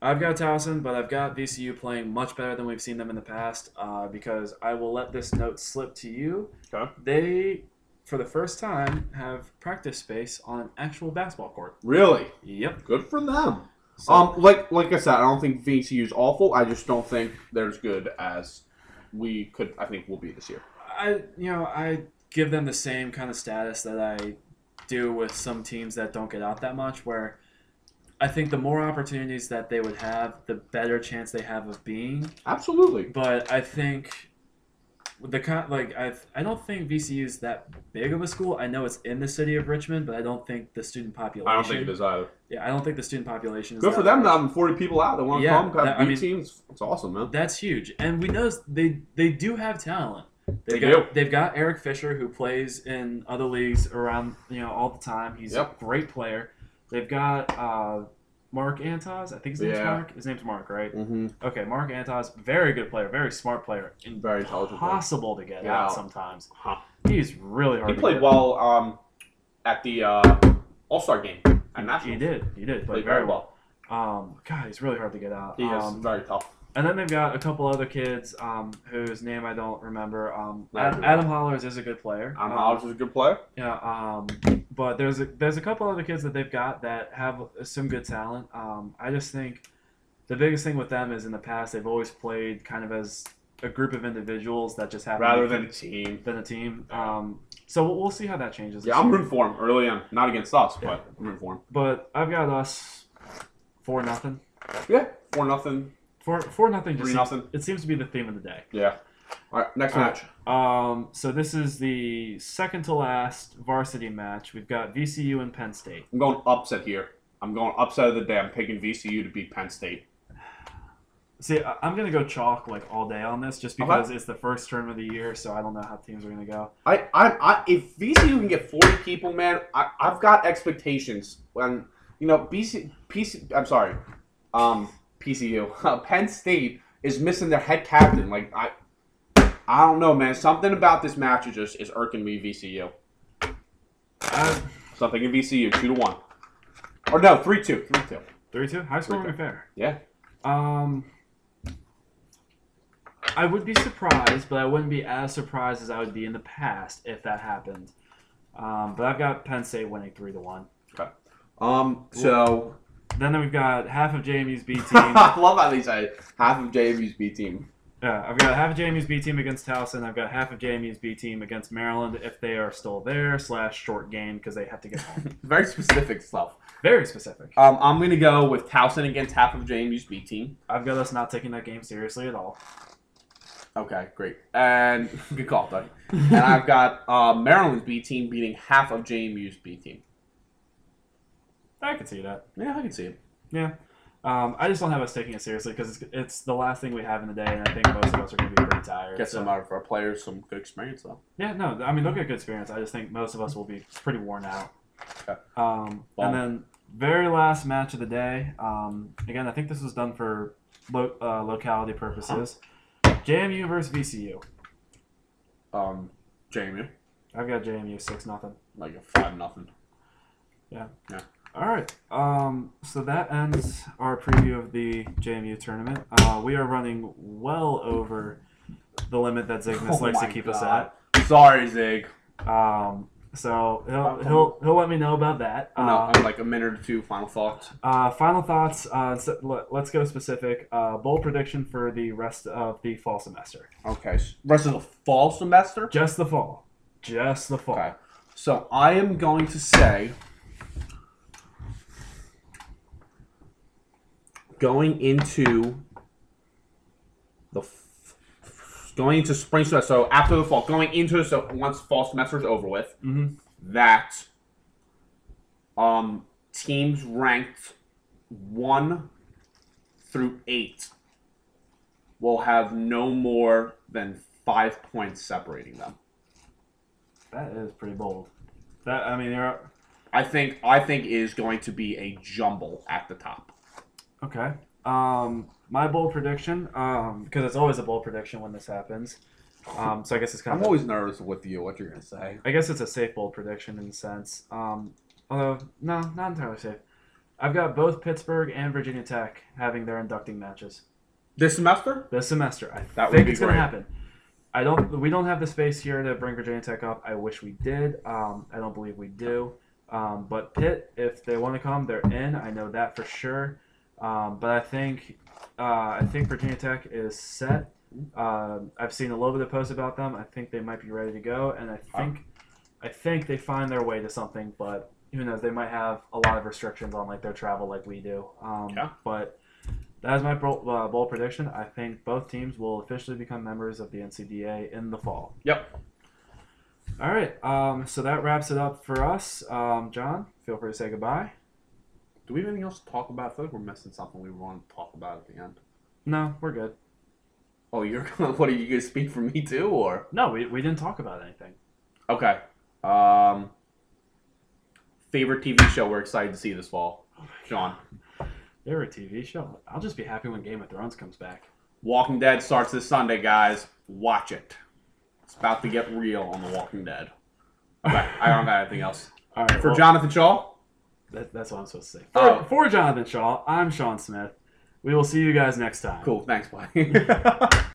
I've got Towson, but I've got VCU playing much better than we've seen them in the past. Uh, because I will let this note slip to you. Okay. They, for the first time, have practice space on an actual basketball court. Really? Yep. Good for them. So, Um, like like I said, I don't think VCU is awful. I just don't think they're as good as we could. I think we'll be this year. I you know I give them the same kind of status that I do with some teams that don't get out that much. Where I think the more opportunities that they would have, the better chance they have of being. Absolutely. But I think the kind like I I don't think VCU is that big of a school. I know it's in the city of Richmond, but I don't think the student population. I don't think it is either. Yeah, I don't think the student population is Good for them. Having forty people out that want to Yeah, come, have that- I mean- teams. It's awesome, man. That's huge, and we know they they do have talent. They They've got, do. They've got Eric Fisher, who plays in other leagues around you know all the time. He's Yep. a great player. They've got uh, Mark Antos. I think his name's Yeah. Mark. His name's Mark, right? Mm-hmm. Okay, Mark Antos, very good player, very smart player. and Very intelligent. player. Impossible to get Yeah. out sometimes. Huh. He's really hard. He played get. well um, at the uh, All Star game at He Nationals. did. He did. Played Played very well. Um, God, he's really hard to get out. He is um, very tough. And then they've got a couple other kids um, whose name I don't remember. Um, Adam. Adam Hollers is a good player. Adam Um, Hollins is a good player. Yeah, um, but there's a, there's a couple other kids that they've got that have some good talent. Um, I just think the biggest thing with them is in the past they've always played kind of as a group of individuals that just have Rather than a team. than a team. Um, so we'll, we'll see how that changes. Yeah, I'm rooting for him early on. Not against us, Yeah. but I'm rooting for him. But I've got us four nothing. Yeah, four nothing. Four four nothing. Three nothing. It seems to be the theme of the day. Yeah. All right, next All match. Um, so this is the second to last varsity match. We've got VCU and Penn State. I'm going upset here. I'm going upset of the day. I'm picking VCU to beat Penn State. See, I'm gonna go chalk like all day on this, just Okay. because it's the first term of the year, so I don't know how teams are gonna go. I, I, I if VCU can get 40 people, man, I, I've got expectations. When you know, BC, PC, I'm sorry, um, PCU, <laughs> Penn State is missing their head captain. Like I, I don't know, man. Something about this match is just is irking me. VCU. Uh, So I'm VCU two to one, or no, three two, three two. three two, high scoring affair. Yeah. Um, I would be surprised, but I wouldn't be as surprised as I would be in the past if that happened. Um, but I've got Penn State winning three to one. Okay. Um. So Then we've got half of JMU's B <laughs> team. I love how they say half of JMU's B team. Yeah, I've got half of JMU's B team against Towson. I've got half of JMU's B team against Maryland if they are still there slash short game because they have to get home. <laughs> Very specific stuff. Very specific. Um, I'm gonna go with Towson against half of JMU's B team. I've got us not taking that game seriously at all. Okay, great. And <laughs> good call, Doug. and I've got uh, Maryland's B team beating half of JMU's B team. I can see that. Yeah, I can see it. Yeah. Um, I just don't have us taking it seriously because it's, it's the last thing we have in the day, and I think most of us are going to be pretty tired. Get so- some out of our players some good experience though. Yeah, no, I mean, they'll get good experience. I just think most of us will be pretty worn out. Okay. Um, and then, very last match of the day. Um, again, I think this was done for lo- uh, locality purposes. JMU versus VCU. Um, JMU I've got JMU six nothing. like a five nothing. All right. Um, so that ends our preview of the JMU tournament. Uh, we are running well over the limit that Zygmus Oh likes to my keep us at. Sorry, Zig. Um, so he'll, he'll he'll let me know about that. no, Uh, I'm like a minute or two. Final thoughts. uh, final thoughts. Uh, so let, let's go specific. Uh, bold prediction for the rest of the fall semester. Okay, rest of the fall semester. Just the fall. Just the fall. Okay. So I am going to say going into the f- going into spring semester. So after the fall, going into so once fall semester is over with, Mm-hmm. that um teams ranked one through eight will have no more than five points separating them. That is pretty bold. That I mean, there are I think I think is going to be a jumble at the top. Okay. Um, my bold prediction, um, because it's always a bold prediction when this happens. Um, so I guess it's kind of. I'm of always nervous with you. What you're gonna say? I guess it's a safe bold prediction in a sense. Um, although no, not entirely safe. I've got both Pittsburgh and Virginia Tech having their inducting matches This semester? this semester. I That would think be it's going to great. happen. I don't. We don't have the space here to bring Virginia Tech up. I wish we did. Um, I don't believe we do. Um, but Pitt, if they want to come, they're in. I know that for sure. Um, but I think uh, I think Virginia Tech is set. Uh, I've seen a little bit of posts about them. I think they might be ready to go, and I think I think they find their way to something. But who knows? They might have a lot of restrictions on like their travel, like we do. Um, Yeah. But that is my bold, uh, bold prediction. I think both teams will officially become members of the NCDA in the fall. Yep. All right. Um, so that wraps it up for us. Um, John, feel free to say goodbye. Do we have anything else to talk about? I feel like we're missing something we want to talk about at the end. No, we're good. Oh, you're gonna <laughs> what are you gonna speak for me too, or No, we, we didn't talk about anything. okay? Um, favorite TV show we're excited to see this fall, Sean. They're TV show. I'll just be happy when Game of Thrones comes back. Walking Dead starts this Sunday, guys. Watch it. It's about to get real on The Walking Dead. Okay, I don't got anything else. <laughs> All right. For well, Jonathan Shaw, that, that's what I'm supposed to say. For, Oh. for Jonathan Shaw, I'm Sean Smith. We will see you guys next time. cool. Thanks, buddy. <laughs> <laughs>